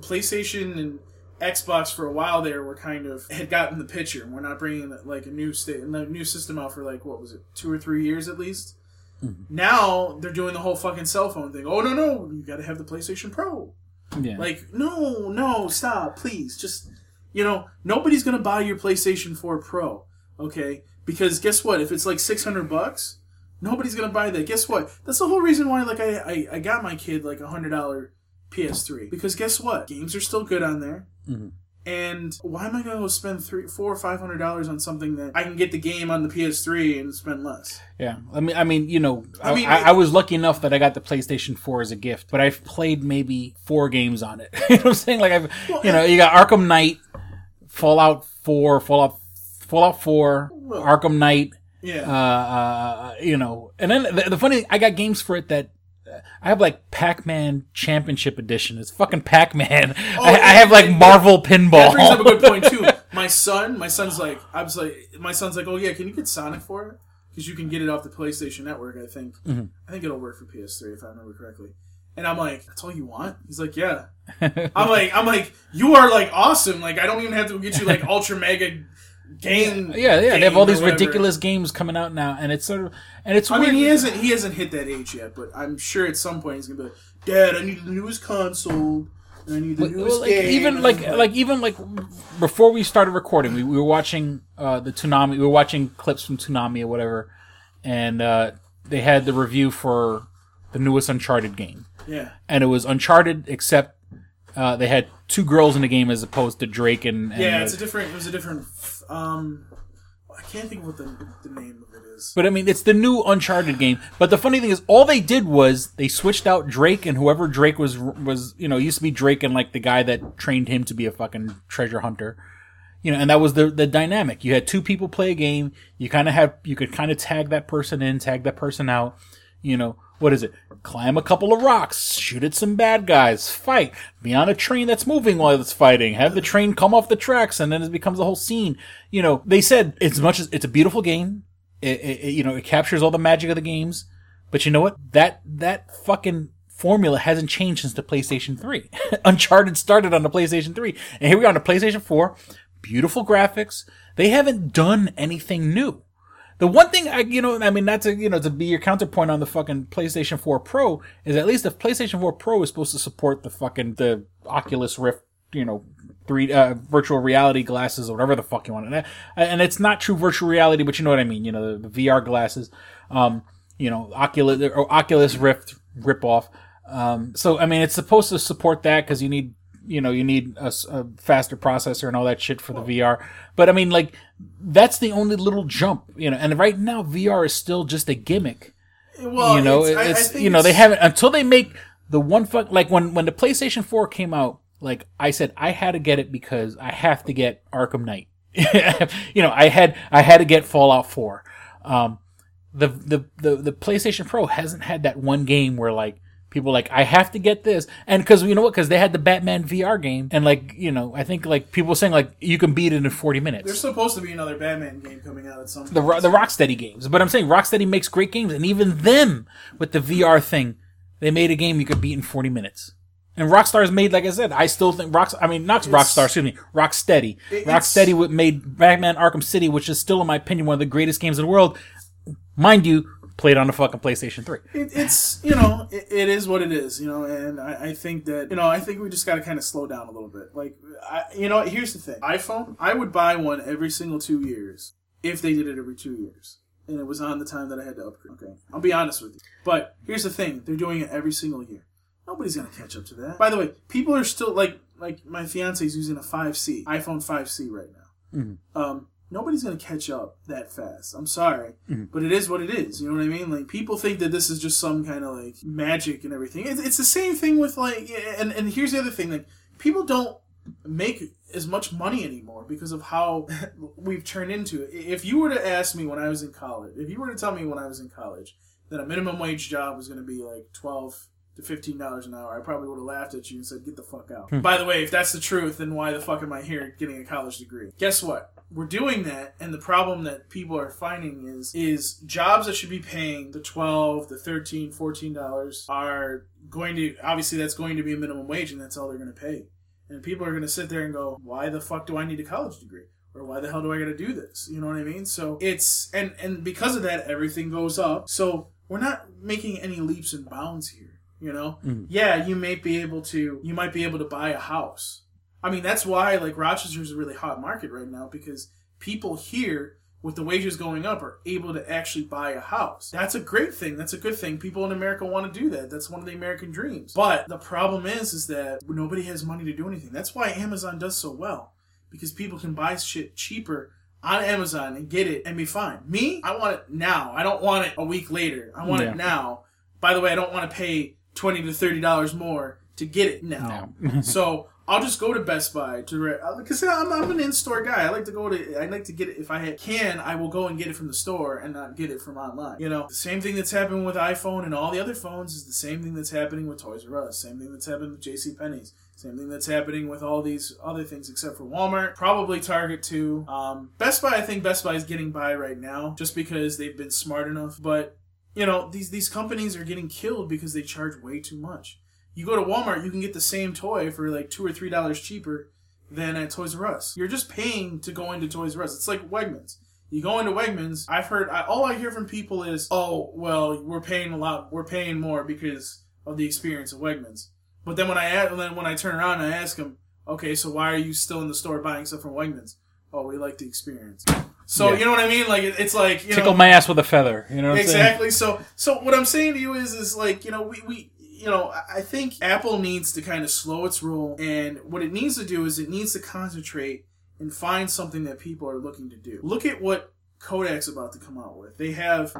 PlayStation and Xbox for a while there were kind of had gotten the picture. We're not bringing like a new state, a new system out for like what was it, two or three years at least. Mm-hmm. Now they're doing the whole fucking cell phone thing. Oh no no, you got to have the PlayStation Pro. Yeah. Like, no, no, stop, please. Just, you know, nobody's gonna buy your PlayStation 4 Pro, okay? Because guess what? If it's like 600 bucks, nobody's gonna buy that. Guess what? That's the whole reason why, like, I, I, I got my kid, like, a $100 PS3. Because guess what? Games are still good on there. Mhm. And why am I gonna go spend three, four or five hundred dollars on something that I can get the game on the PS3 and spend less? Yeah, I mean, I mean, you know, I, I mean, I, I was lucky enough that I got the PlayStation 4 as a gift, but I've played maybe four games on it. you know what I'm saying? Like I've, you know, you got Arkham Knight, Fallout 4, Fallout, Fallout 4, Arkham Knight. Yeah. Uh, uh, you know, and then the, the funny, thing, I got games for it that. I have like Pac-Man Championship Edition. It's fucking Pac-Man. Oh, I, I have like Marvel Pinball. That brings up a good point too. My son, my son's like, I was like, my son's like, oh yeah, can you get Sonic for it? Because you can get it off the PlayStation Network. I think. Mhm. I think it'll work for PS3 if I remember correctly. And I'm like, that's all you want? He's like, yeah. I'm like, I'm like, you are like awesome. Like I don't even have to get you like ultra mega game. Yeah, yeah, they have all these ridiculous games coming out now, and it's sort of, and it's. I weird. mean, he hasn't he hasn't hit that age yet, but I'm sure at some point he's gonna be like, Dad, I need the newest console. And I need the Well, newest like, game. even And like like even like before we started recording, we, we were watching uh, the tsunami. We were watching clips from tsunami or whatever, and uh, they had the review for the newest Uncharted game. Yeah. and it was Uncharted, except uh, they had two girls in the game as opposed to Drake and, and yeah, it's a different. It was a different. Um, I can't think of what the the name of it is. But I mean, it's the new Uncharted game. But the funny thing is, all they did was they switched out Drake and whoever Drake was was you know used to be Drake and like the guy that trained him to be a fucking treasure hunter. You know, and that was the the dynamic. You had two people play a game. You kind of have you could kind of tag that person in, tag that person out. You know, what is it? Climb a couple of rocks, shoot at some bad guys, fight, be on a train that's moving while it's fighting, have the train come off the tracks, and then it becomes a whole scene. You know, they said as much as it's a beautiful game, it, it, you know, it captures all the magic of the games. But you know what? That that fucking formula hasn't changed since the PlayStation 3. Uncharted started on the PlayStation 3, and here we are on the PlayStation 4. Beautiful graphics. They haven't done anything new. The one thing I, you know, I mean, not to, you know, to be your counterpoint on the fucking PlayStation 4 Pro is at least the PlayStation 4 Pro is supposed to support the fucking, the Oculus Rift, you know, three, uh, virtual reality glasses or whatever the fuck you want. And, and it's not true virtual reality, but you know what I mean, you know, the, the VR glasses, um, you know, Oculus, or Oculus Rift ripoff. Um, so, I mean, it's supposed to support that because you need, you know, you need a faster processor and all that shit for the VR. But I mean, like, that's the only little jump, you know, and right now VR is still just a gimmick. Well, you know, it's- I- I think you know, they haven't, until they make the one fuck, like when, when the PlayStation 4 came out, like I said, I had to get it because I have to get Arkham Knight. you know, I had, I had to get Fallout 4. Um, the, the, the, the PlayStation Pro hasn't had that one game where like, people like, I have to get this. And cause you know what? Cause they had the Batman VR game and like, you know, I think like people saying like, you can beat it in 40 minutes. There's supposed to be another Batman game coming out at some point. the Ro- the Rocksteady games. But I'm saying Rocksteady makes great games, and even them with the VR thing, they made a game you could beat in 40 minutes. And Rockstar's made, like I said, I still think Rocks. I mean, not It's- Rockstar, excuse me, Rocksteady. It- Rocksteady made Batman Arkham City, which is still, in my opinion, one of the greatest games in the world. Mind you, played on a fucking PlayStation 3. It, it's you know it, it is what it is you know and I, I think that you know I think we just got to kind of slow down a little bit. Like I, you know here's the thing. iPhone I would buy one every single two years if they did it every two years. And it was on the time that I had to upgrade. Okay. I'll be honest with you. But here's the thing. They're doing it every single year. Nobody's gonna catch up to that. By the way people are still like like my fiance's using a 5C iPhone 5C right now. Mm-hmm. um, nobody's gonna catch up that fast. I'm sorry, Mhm. but it is what it is. You know what I mean? Like people think that this is just some kind of like magic and everything. It's, it's the same thing with like, and and here's the other thing: like people don't make as much money anymore because of how we've turned into it. If you were to ask me when I was in college, if you were to tell me when I was in college that a minimum wage job was going to be like twelve to fifteen dollars an hour, I probably would have laughed at you and said, "Get the fuck out." Hmm. By the way, if that's the truth, then why the fuck am I here getting a college degree? Guess what? We're doing that, and the problem that people are finding is is jobs that should be paying the twelve, the thirteen, fourteen dollars are going to obviously that's going to be a minimum wage, and that's all they're going to pay. And people are going to sit there and go, "Why the fuck do I need a college degree?" Or why the hell do I got to do this? You know what I mean? So it's and and because of that, everything goes up. So we're not making any leaps and bounds here. You know, Mhm. yeah, you may be able to, you might be able to buy a house. I mean, that's why like Rochester's a really hot market right now because people here with the wages going up are able to actually buy a house. That's a great thing. That's a good thing. People in America want to do that. That's one of the American dreams. But the problem is, is that nobody has money to do anything. That's why Amazon does so well because people can buy shit cheaper on Amazon and get it and be fine. Me, I want it now. I don't want it a week later. I want Yeah. it now. By the way, I don't want to pay twenty to thirty dollars more to get it now. so I'll just go to Best Buy to because I'm, I'm an in-store guy. I like to go to. I like to get it if I can. I will go and get it from the store and not get it from online. You know, the same thing that's happening with iPhone and all the other phones is the same thing that's happening with Toys R Us. Same thing that's happening with J.C. Penney's. Same thing that's happening with all these other things except for Walmart. Probably Target too. Um, Best Buy. I think Best Buy is getting by right now just because they've been smart enough. But you know, these these companies are getting killed because they charge way too much. You go to Walmart, you can get the same toy for like two or three dollars cheaper than at Toys R Us. You're just paying to go into Toys R Us. It's like Wegmans. You go into Wegmans. I've heard I, all I hear from people is, "Oh, well, we're paying a lot. We're paying more because of the experience of Wegmans." But then when I then when I turn around and I ask them, "Okay, so why are you still in the store buying stuff from Wegmans?" Oh, we like the experience. So Yeah. you know what I mean? Like it, it's like you know Tickle know, my ass with a feather. You know what I'm saying? exactly. So, so what I'm saying to you is, is like, you know, we, we, you know, I- think Apple needs to kind of slow its roll, and what it needs to do is it needs to concentrate and find something that people are looking to do. Look at what Kodak's about to come out with. They have,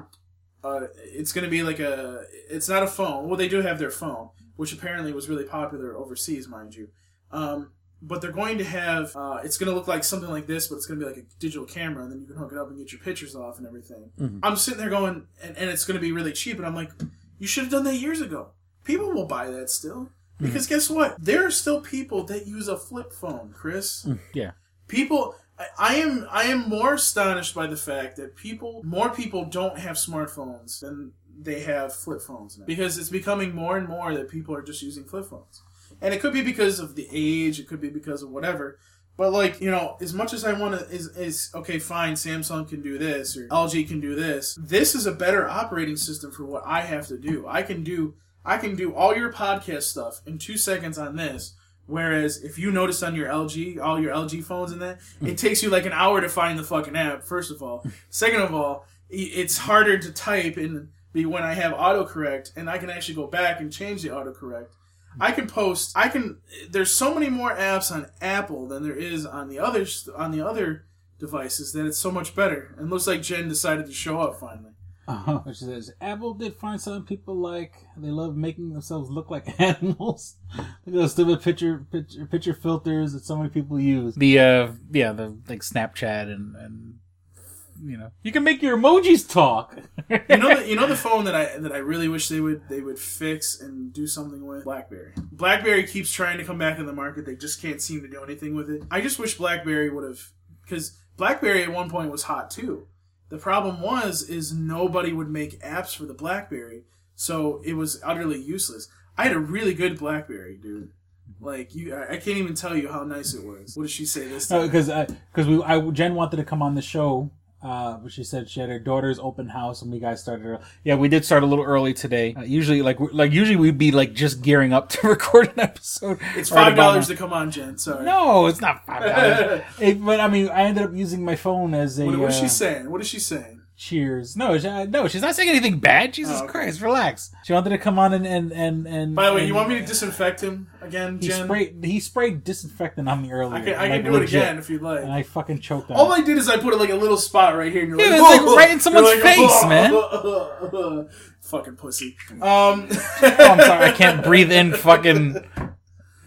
uh, it's going to be like a, it's not a phone. Well, they do have their phone, which apparently was really popular overseas, mind you. Um, but they're going to have uh, it's going to look like something like this but it's going to be like a digital camera and then you can hook it up and get your pictures off and everything Mhm. i'm sitting there going and, and it's going to be really cheap and i'm like you should have done that years ago people will buy that still mm-hmm. because guess what there are still people that use a flip phone chris mm, Yeah. people I- I am I am more astonished by the fact that people more people don't have smartphones than they have flip phones now. because it's becoming more and more that people are just using flip phones. And it could be because of the age, it could be because of whatever. But like you know, as much as I want to, is is okay, fine. Samsung can do this or LG can do this. This is a better operating system for what I have to do. I can do I can do all your podcast stuff in two seconds on this. Whereas if you notice on your LG, all your LG phones and that, hmm. it takes you like an hour to find the fucking app. First of all, hmm. second of all, it's harder to type and be when I have autocorrect, and I can actually go back and change the autocorrect. I can post. I can. There's so many more apps on Apple than there is on the other on the other devices that it's so much better. And looks like Jen decided to show up finally. Uh-huh. Which says Apple did find some people like they love making themselves look like animals. Look at those stupid picture picture picture filters that so many people use. The uh yeah the like Snapchat and and you know you can make your emojis talk. you know, the, you know the phone that I that I really wish they would they would fix and do something with BlackBerry. BlackBerry keeps trying to come back in the market. They just can't seem to do anything with it. I just wish BlackBerry would have because BlackBerry at one point was hot too. The problem was is nobody would make apps for the BlackBerry, so it was utterly useless. I had a really good BlackBerry, dude. Like you, I can't even tell you how nice it was. What did she say this time? because because we I Jen wanted to come on the show. Uh, but she said she had her daughter's open house, and we guys started. early. Yeah, we did start a little early today. Uh, usually, like like usually we'd be like just gearing up to record an episode. It's five dollars to come on, Jen. Sorry. No, it's not five dollars. It- but I mean, I ended up using my phone as a. What, what is she uh, saying? What is she saying? Cheers. No, she, uh, no, she's not saying anything bad. Jesus Oh, okay. Christ, relax. She wanted to come on and and and. and By the way, and you want me to disinfect him again, He Jen? sprayed. He sprayed disinfectant on me earlier. I can, I like, can do it again if you'd like. And I fucking choked on. All. I did is I put like a little spot right here, and you're Yeah, like, it's like right in someone's like, face, man. Fucking pussy. Um, Oh, I'm sorry, I can't breathe in fucking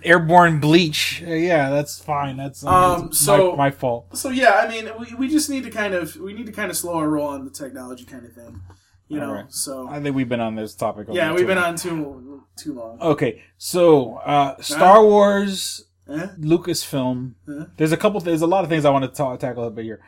airborne bleach. Yeah, that's fine. That's Um, that's so my, my fault. So yeah, I mean, we, we just need to kind of we need to kind of slow our roll on the technology kind of thing, you know. All right. So I think we've been on this topic. a lot. yeah, we've been long. on too too long. Okay, so uh, Star Wars, Eh? Lucasfilm. Eh? There's a couple. There's a lot of things I want to ta- tackle a bit here,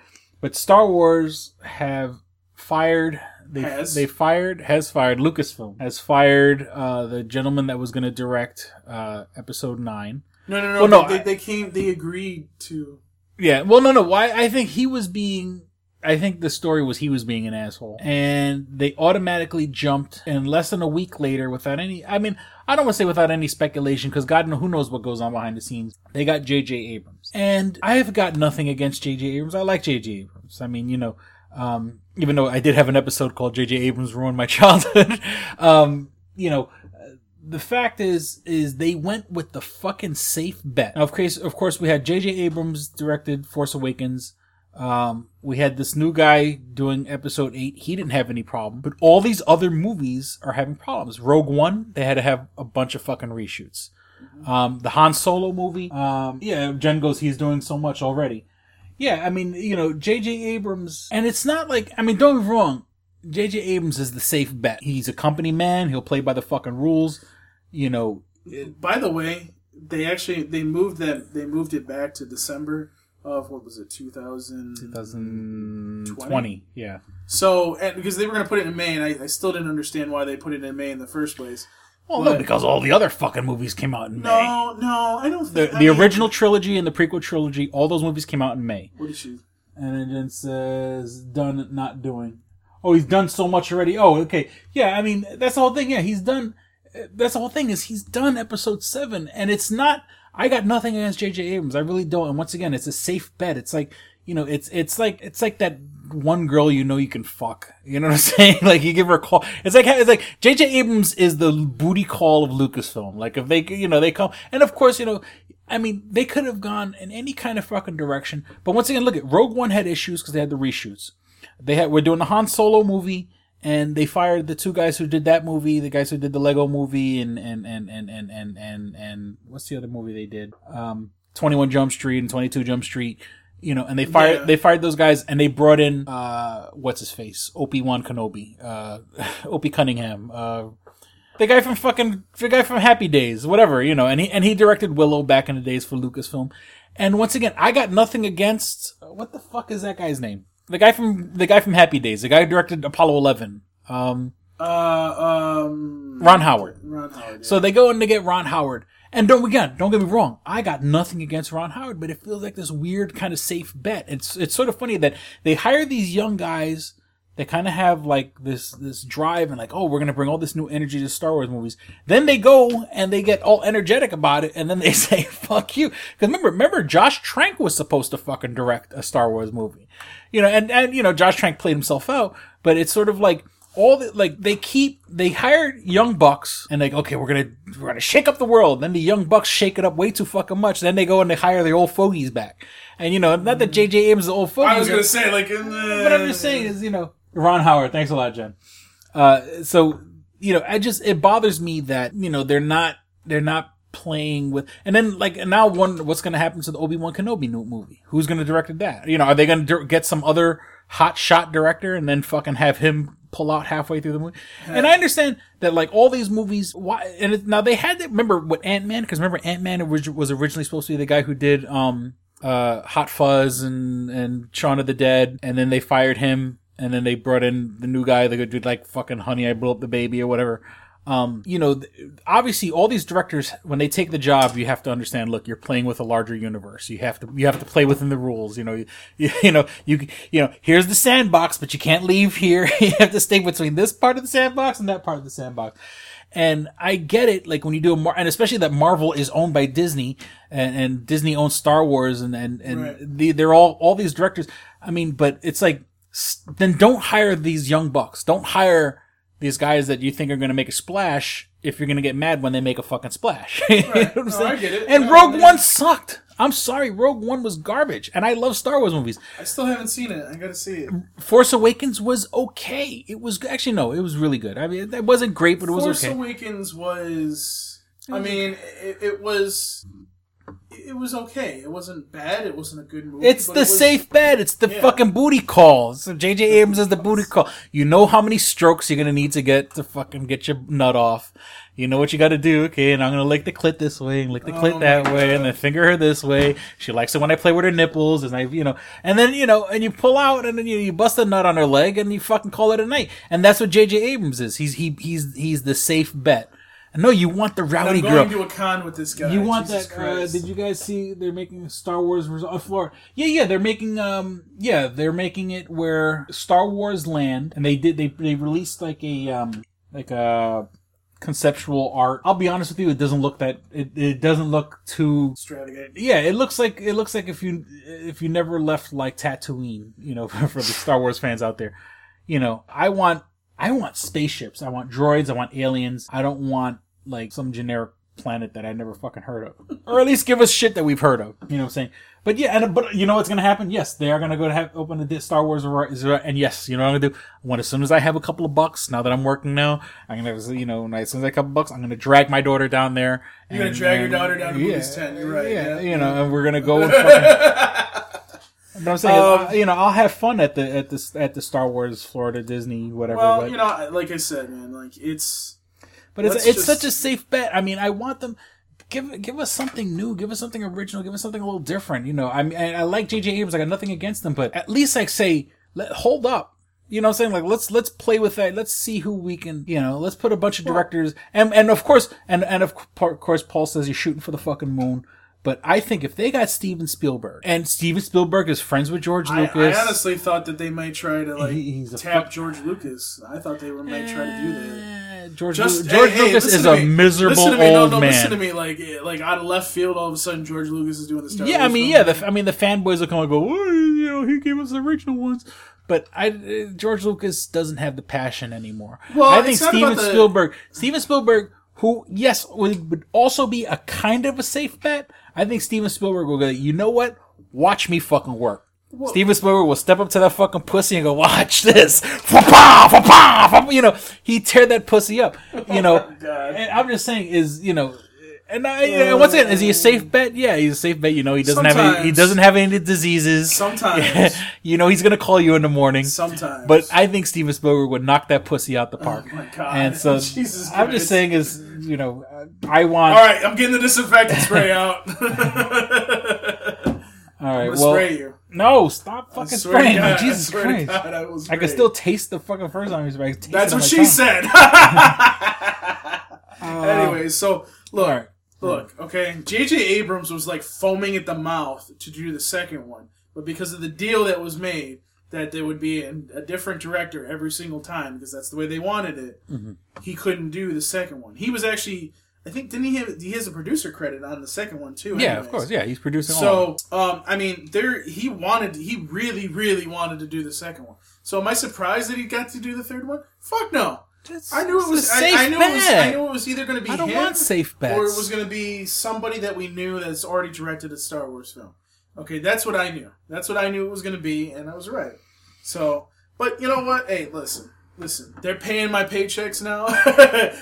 but Star Wars have fired. They Has? they fired has fired Lucasfilm has fired uh, the gentleman that was going to direct uh, Episode Nine. No, no, no. Well, no, they, I- they, came. They agreed to. Yeah, well, no, no. Why? I think he was being. I think the story was he was being an asshole, and they automatically jumped. And less than a week later, without any, I mean, I don't want to say without any speculation, because God knows who knows what goes on behind the scenes. They got J.J. Abrams, and I have got nothing against J.J. Abrams. I like J.J. Abrams. I mean, you know, um, even though I did have an episode called J.J. Abrams ruined my childhood, um, you know, the fact is, is they went with the fucking safe bet. Now, of course, of course, we had J.J. Abrams directed Force Awakens. Um, we had this new guy doing Episode Eight. He didn't have any problem, but all these other movies are having problems. Rogue One, they had to have a bunch of fucking reshoots. Um, the Han Solo movie, um, yeah, Jen goes, he's doing so much already. Yeah, I mean, you know, J.J. Abrams, and it's not like, I mean, don't get wrong, J.J. Abrams is the safe bet. He's a company man. He'll play by the fucking rules. You know, By the way, they actually they moved that they moved it back to December of what was it 2000 2020. Yeah. So and because they were going to put it in May, and I, I still didn't understand why they put it in May in the first place. Well, But- no, because all the other fucking movies came out in May. no, no, I don't. The, Think, I the mean, original trilogy and the prequel trilogy, all those movies came out in May. What is she? And it says done, not doing. Oh, he's done so much already. Oh, okay. Yeah, I mean, that's the whole thing. Yeah, he's done. That's the whole thing is he's done episode seven, and it's not. I got nothing against J.J. Abrams. I really don't. And once again, it's a safe bet. It's like you know, it's it's like it's like that one girl you know you can fuck. You know what I'm saying? Like you give her a call. It's like it's like J.J. Abrams is the booty call of Lucasfilm. Like if they you know they come, and of course you know. I mean, they could have gone in any kind of fucking direction. But once again, look at Rogue One had issues because they had the reshoots. They had we're doing the Han Solo movie, and they fired the two guys who did that movie, the guys who did the Lego movie, and and and and and and and, and what's the other movie they did? Um, Twenty One Jump Street and Twenty Two Jump Street. You know, and they fired Yeah. they fired those guys, and they brought in uh, what's his face, Opie Wan Kenobi, uh, Opie Cunningham, uh, the guy from fucking the guy from Happy Days, whatever, you know, and he and he directed Willow back in the days for Lucasfilm. And once again, I got nothing against what the fuck is that guy's name? The guy from the guy from Happy Days, the guy who directed Apollo Eleven. Um Uh, um, Ron Howard. Ron Howard. yeah. So they go in to get Ron Howard. And don't again, don't get me wrong. I got nothing against Ron Howard, but it feels like this weird kind of safe bet. It's it's sort of funny that they hire these young guys that kind of have like this this drive and like, oh, we're gonna bring all this new energy to Star Wars movies. Then they go and they get all energetic about it, and then they say, "Fuck you." Because remember, remember, Josh Trank was supposed to fucking direct a Star Wars movie, you know, and and you know, Josh Trank played himself out, but it's sort of like all the like they keep they hire young bucks and like okay we're gonna we're gonna shake up the world then the young bucks shake it up way too fucking much then they go and they hire the old fogies back and you know not that J.J. Abrams is the old fogies I was gonna say like, what I'm just saying is, you know, Ron Howard. Thanks a lot, Jen. Uh, so you know, I just it bothers me that you know they're not they're not playing with, and then like and now one what's going to happen to the Obi Wan Kenobi new movie? Who's going to direct that? You know, are they going to get some other hot shot director and then fucking have him pull out halfway through the movie? And I understand that like all these movies, why? And it, now they had to remember what Ant Man because remember Ant Man was originally supposed to be the guy who did um uh Hot Fuzz and and Shaun of the Dead, and then they fired him, and then they brought in the new guy that could do like fucking Honey I Blew Up the Baby or whatever. Um, you know, obviously, all these directors, when they take the job, you have to understand. Look, you're playing with a larger universe. You have to, you have to play within the rules. You know, you, you know, you, you know, here's the sandbox, but you can't leave here. you have to stay between this part of the sandbox and that part of the sandbox. And I get it, like when you do a Mar- and especially that Marvel is owned by Disney, and, and Disney owns Star Wars, and and and Right. the, they're all all these directors. I mean, but it's like then don't hire these young bucks. Don't hire these guys that you think are going to make a splash if you're going to get mad when they make a fucking splash. You know what I'm No. I get it. And No, Rogue. One sucked. I'm sorry, Rogue One was garbage, and I love Star Wars movies. I still haven't seen it. I gotta see it. Force Awakens was okay. It was actually no, it was really good. I mean, it wasn't great, but it was okay. Force. Awakens was. I mm-hmm. mean, it, it was. It was okay. It wasn't bad. It wasn't a good movie. It's the it was- safe bet. It's the Yeah. fucking booty call. So JJ Abrams is the booty call. You know how many strokes you're gonna need to get to fucking get your nut off. You know what you gotta do, okay? And I'm gonna lick the clit this way and lick the clit Oh that way and then finger her this way. She likes it when I play with her nipples and I, you know, and then, you know, and you pull out and then you, you bust a nut on her leg and you fucking call it a night. And that's what JJ Abrams is. He's, he, he's, he's the safe bet. No, you want the rowdy I'm girl. going to a con with this guy. You want Jesus that? Uh, did you guys see? They're making Star Wars res- uh, Florida. Yeah, yeah. They're making. Um. Yeah, they're making it where Star Wars land, and they did. They they released like a um like a conceptual art. I'll be honest with you, it doesn't look that. It it doesn't look too. Extravagant. Yeah, it looks like it looks like if you if you never left like Tatooine, you know, for the Star Wars fans out there, you know, I want I want spaceships, I want droids, I want aliens. I don't want like some generic planet that I never fucking heard of, or at least give us shit that we've heard of. You know what I'm saying? But yeah, and but you know what's gonna happen? Yes, they are gonna go to have open the Star Wars, and yes, you know what I'm gonna do. When as soon as I have a couple of bucks, now that I'm working now, I'm gonna you know as soon as I have a couple bucks, I'm gonna drag my daughter down there. You're gonna and- drag your daughter down to yeah, movies ten. You're right. yeah, Yeah, you know, and we're gonna go. And fucking, but I'm saying, Um, I- you know, I'll have fun at the at the at the Star Wars, Florida, Disney, whatever. Well, but, you know, like I said, man, like it's. but it's it's just- such a safe bet. I mean, I want them. Give give us something new. Give us something original. Give us something a little different. You know, I mean, I, I like J.J. Abrams. I got nothing against him, but at least like say, let, hold up. You know what I'm saying? Like let's let's play with that. Let's see who we can. You know, let's put a bunch of directors and and of course and and of of course Paul says you're shooting for the fucking moon. But I think if they got Steven Spielberg and Steven Spielberg is friends with George I, Lucas, I honestly thought that they might try to like He- he's tap fuck- George Lucas. I thought they were might try to do that. George, Just- Lu- George hey, hey, Lucas listen is a miserable listen to me. old no, no, man. Listen to me, like eh, like out of left field, all of a sudden George Lucas is doing the Star yeah, I mean, yeah. The, I mean, the fanboys will come and go, oh, you know, he gave us the original ones. But I, uh, George Lucas doesn't have the passion anymore. Well, I think Steven the- Spielberg, Steven Spielberg, who yes would, would also be a kind of a safe bet. I think Steven Spielberg will go. You know what? Watch me fucking work. Steven Spielberg will step up to that fucking pussy and go, "Watch this!" You know, he tear that pussy up. You know, oh, and I'm just saying is you know, and uh, I, and once again, is he a safe bet? Yeah, he's a safe bet. You know, he doesn't have any, he doesn't have any diseases. Sometimes. you know, he's gonna call you in the morning. Sometimes. but I think Steven Spielberg would knock that pussy out the oh park. Oh my God. And so Jesus I'm just saying is you know, I want. All right, I'm getting the disinfectant spray out. All right, well, spray you. no, stop fucking spraying God, I Jesus to Christ! God, I I can still taste the fucking first time you spray. I can taste That's what she tongue. said. Uh, Anyways, so look, right. Look, okay, J.J. Abrams was like foaming at the mouth to do the second one, but because of the deal that was made, that there would be a, a different director every single time because that's the way they wanted it, Mm-hmm. he couldn't do the second one. He was actually, I think, didn't he have? He has a producer credit on the second one too. Yeah, anyways. of course. Yeah, he's producing all. So, um, I mean, there he wanted, he really, really wanted to do the second one. So, am I surprised that he got to do the third one? Fuck no. I knew it was. I, safe I knew it was. I knew it was either going to be I don't him want safe or it was going to be somebody that we knew that's already directed a Star Wars film. Okay, that's what I knew. That's what I knew it was going to be, and I was right. So, but you know what? Hey, listen, listen. They're paying my paychecks now.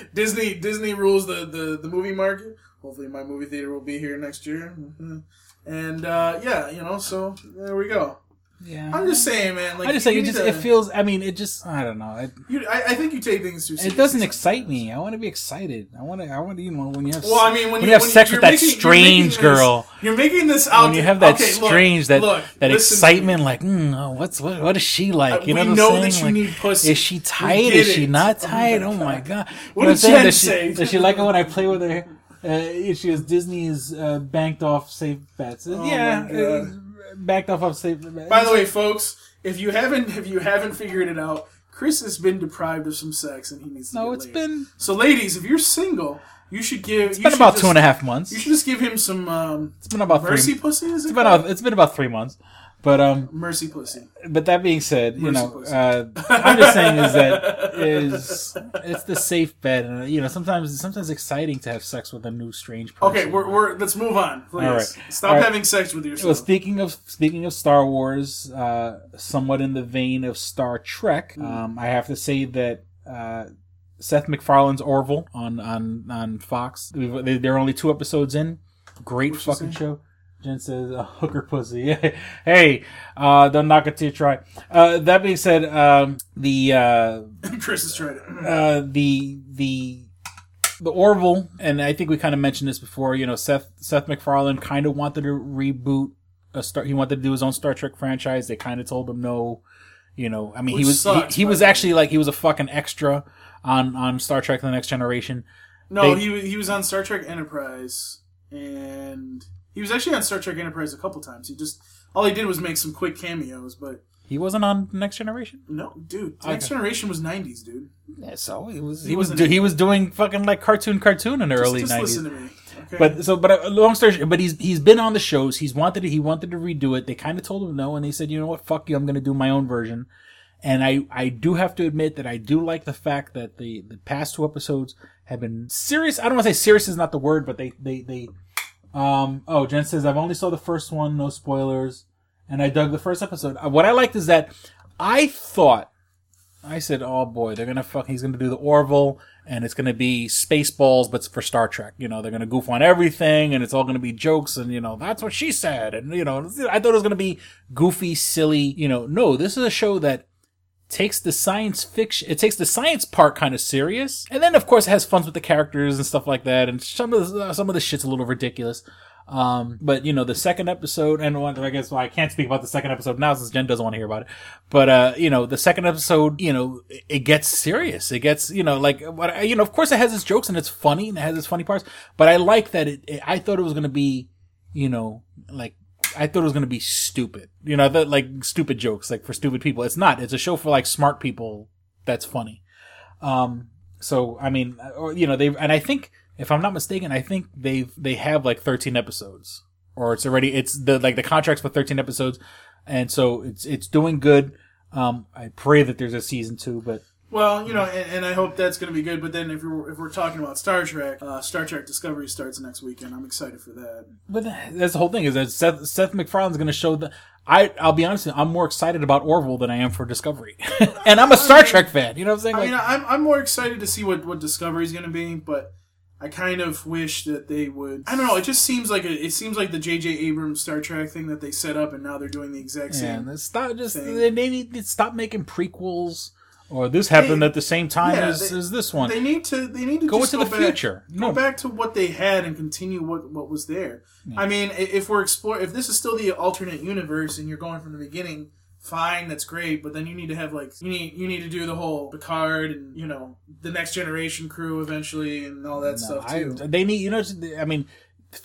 Disney, Disney rules the, the the movie market. Hopefully, my movie theater will be here next year. Mhm. And uh, yeah, you know, so there we go. Yeah, I'm just saying, man. Like, I just you say it just to- it feels. I mean, it just I don't know. It, You, I, I think you take things too seriously. it doesn't excite me. I want to be excited. I want to. I want to. You know, when you have. Well, I mean, when, you, have when sex with that making- you're strange this- girl. you're making this out. when you have that okay, look, strange, that look, that excitement, like, mm, oh, what's what? What is she like? You know we what I'm know saying? that you Like, need pussy. Is she tight? Is she not Oh tight? Oh my god! What you did saying? Jen Does she, say? does she like it when I play with her? Uh, she has Disney's uh, banked off safe bets. Oh yeah, backed off of bets. By the way, folks, if you haven't if you haven't figured it out, Chris has been deprived of some sex and he needs to No, it's laid. been- So, ladies, if you're single, you should give. It's been about two and a half months. You should just give him some. Um, It's been about mercy three. pussy. Is It's it been called? about, it's been about three months, but um, mercy pussy. but that being said, you know, uh, I'm just saying is that is it's the safe bet, and you know, sometimes it's sometimes exciting to have sex with a new strange person. Okay, we're, we're let's move on, please. All right. Stop All right. having sex with yourself. Well, speaking of speaking of Star Wars, uh, somewhat in the vein of Star Trek, Mm. um, I have to say that uh, Seth MacFarlane's Orville on on on Fox. They're only two episodes in. Great What'd fucking show. Jen says, uh, "Hooker pussy." hey, uh, don't knock it till you try. Uh, that being said, um, the uh, Chris has tried it. uh, the the the Orville, and I think we kind of mentioned this before. You know, Seth Seth MacFarlane kind of wanted to reboot a Star. He wanted to do his own Star Trek franchise. They kind of told him no. You know, I mean, he was sucks, he, he was actually like he was a fucking extra on on Star Trek: The Next Generation. No, They- he he was on Star Trek Enterprise, and he was actually on Star Trek Enterprise a couple times. He just all he did was make some quick cameos, but he wasn't on Next Generation. no, dude, Okay. Next Generation was '90s, dude. Yeah, so he was He he, was wasn't do, in- he was doing fucking like cartoon cartoon in the Just- early just nineties. listen to me, okay? But so, but uh, long story, short, but he's he's been on the shows. He's wanted to, he wanted to redo it. They kind of told him no, and they said, you know what, fuck you, I'm going to do my own version. And I I do have to admit that I do like the fact that the the past two episodes have been serious. I don't want to say serious is not the word, but they they they. Um. Oh, Jen says I've only saw the first one, no spoilers, and I dug the first episode. Uh, What I liked is that I thought I said, "Oh boy, they're gonna fuck. He's gonna do the Orville, and it's gonna be Spaceballs, but for Star Trek. You know, they're gonna goof on everything, and it's all gonna be jokes, and you know, that's what she said, and you know, I thought it was gonna be goofy, silly. You know, no, this is a show that takes the science fiction, it takes the science part kind of serious, and then of course it has fun with the characters and stuff like that, and some of the, some of the shit's a little ridiculous. Um, but you know, the second episode, and I guess well, I can't speak about the second episode now since Jen doesn't want to hear about it. But, uh, you know, the second episode, you know, it- it gets serious. It gets, you know, like, what, you know, of course it has its jokes and it's funny and it has its funny parts, but I like that it, it I thought it was going to be, you know, like, I thought it was going to be stupid. You know, that like stupid jokes, like for stupid people. It's not. It's a show for like smart people that's funny. Um, so I mean, or you know, they've and I think if I'm not mistaken, I think they've they have like 13 episodes, or it's already it's the like the contracts for 13 episodes, and so it's it's doing good. Um, I pray that there's a season two, but Well, you know, and, and I hope that's going to be good. But then, if we're if we're talking about Star Trek, uh, Star Trek Discovery starts next weekend. I'm excited for that. But that's the whole thing is that Seth, Seth MacFarlane's going to show the. I I'll be honest, you, I'm more excited about Orville than I am for Discovery, and I'm a Star Trek fan. You know what I'm saying? I mean, I'm I'm more excited to see what what Discovery is going to be, but I kind of wish that they would. I don't know. It just seems like a, it seems like the J.J. Abrams Star Trek thing that they set up, and now they're doing the exact yeah, same. stop just thing. they, they need to stop making prequels. Or this happened They- at the same time Yeah, as, they- as this one. They need to. They need to Go into go the back- future. Go back to what they had and continue what what was there. I mean, if we're explore, if this is still the alternate universe and you're going from the beginning fine, that's great, but then you need to have like you need you need to do the whole Picard and you know the next generation crew eventually and all that stuff I, too. they need, you know, I mean,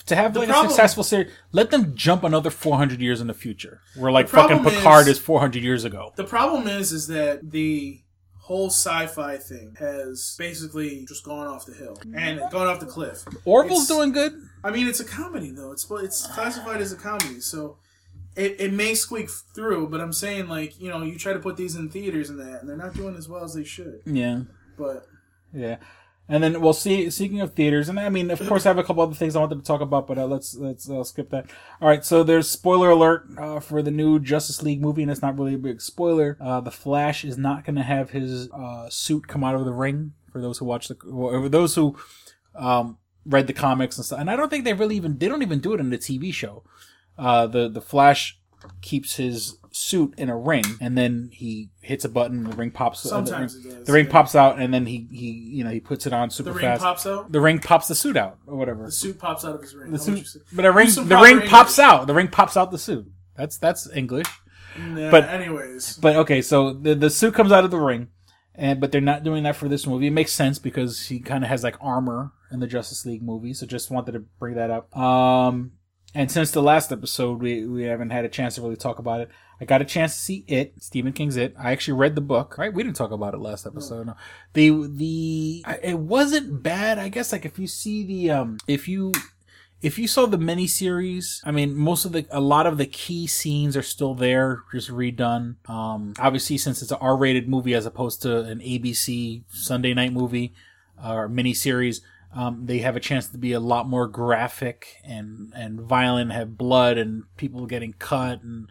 to have The like problem- a successful series, let them jump another 400 years in the future. Where like fucking Picard is- is 400 years ago. The problem is, is that the whole sci-fi thing has basically just gone off the hill and mm-hmm. gone off the cliff. Orville's It's- doing good. I mean, it's a comedy though. It's it's classified as a comedy, so it, it may squeak through. But I'm saying, like, you know, you try to put these in theaters and that, and they're not doing as well as they should. Yeah. But Yeah. And then we'll see. Speaking of theaters, and I mean, of course, I have a couple other things I wanted to talk about, but uh, let's let's uh, skip that. All right, so there's spoiler alert uh, for the new Justice League movie, and it's not really a big spoiler. Uh, the Flash is not going to have his uh, suit come out of the ring. For those who watch the, or those who um, read the comics and stuff, and I don't think they really even they don't even do it in the TV show. Uh, the the Flash keeps his suit in a ring, and then he hits a button, the ring pops. uh, the Sometimes ring- it does, The ring yeah. pops out, and then he he you know he puts it on super the ring fast. pops out? The ring pops the suit out, or whatever. the suit pops out of his ring. The How would you suit, but the ring the ring pops out. The ring pops out the suit. That's that's English. Nah, but anyways. but okay, so the the suit comes out of the ring, and but they're not doing that for this movie. It makes sense because he kind of has like armor in the Justice League movie. So just wanted to bring that up. Um, and since the last episode, we we haven't had a chance to really talk about it. I got a chance to see it, Stephen King's It. I actually read the book. Right, we didn't talk about it last episode. No. The the it wasn't bad. I guess like if you see the um if you if you saw the miniseries, I mean, most of the, a lot of the key scenes are still there, just redone. Um, obviously, since it's an R-rated movie as opposed to an ABC Sunday night movie uh, or miniseries, um, they have a chance to be a lot more graphic and and violent, have blood and people getting cut and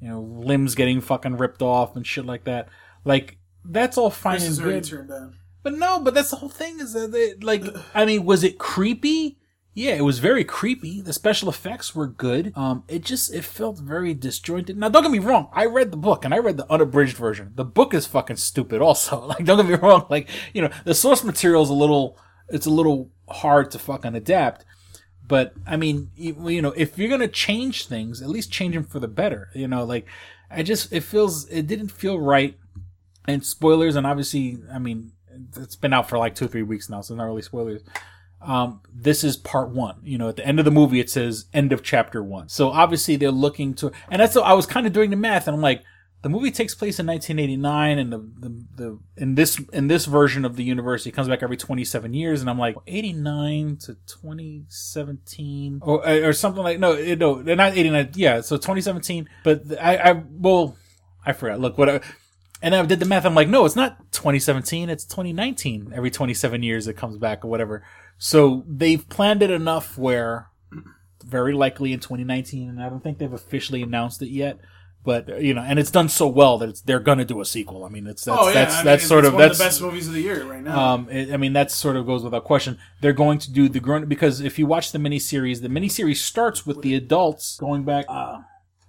you know limbs getting fucking ripped off and shit like that. Like that's all fine Chris and good. But no, but that's the whole thing is that they, like, I mean, was it creepy? Yeah, it was very creepy. The special effects were good. Um, it just, it felt very disjointed. Now, don't get me wrong. I read the book and I read the unabridged version. The book is fucking stupid also. Like, don't get me wrong. Like, you know, the source material is a little, it's a little hard to fucking adapt. But, I mean, you, you know, if you're gonna change things, at least change them for the better. You know, like, I just, it feels, it didn't feel right and spoilers and obviously i mean it's been out for like two three weeks now so not really spoilers um, this is part one you know at the end of the movie it says end of chapter one so obviously they're looking to and that's what i was kind of doing the math and i'm like the movie takes place in 1989 and the, the, the in this in this version of the universe it comes back every 27 years and i'm like 89 to 2017 or or something like no it- no they're not 89 yeah so 2017 but i i well i forgot look what I, and I did the math. I'm like, no, it's not 2017. It's 2019. Every 27 years it comes back or whatever. So they've planned it enough where very likely in 2019, and I don't think they've officially announced it yet. But you know, and it's done so well that it's they're gonna do a sequel. I mean, it's that's oh yeah, that's, I mean, that's it's sort of that's one of the best movies of the year right now. um, it, I mean, that sort of goes without question. They're going to do the grown because if you watch the miniseries, the miniseries starts with the adults going back. Uh,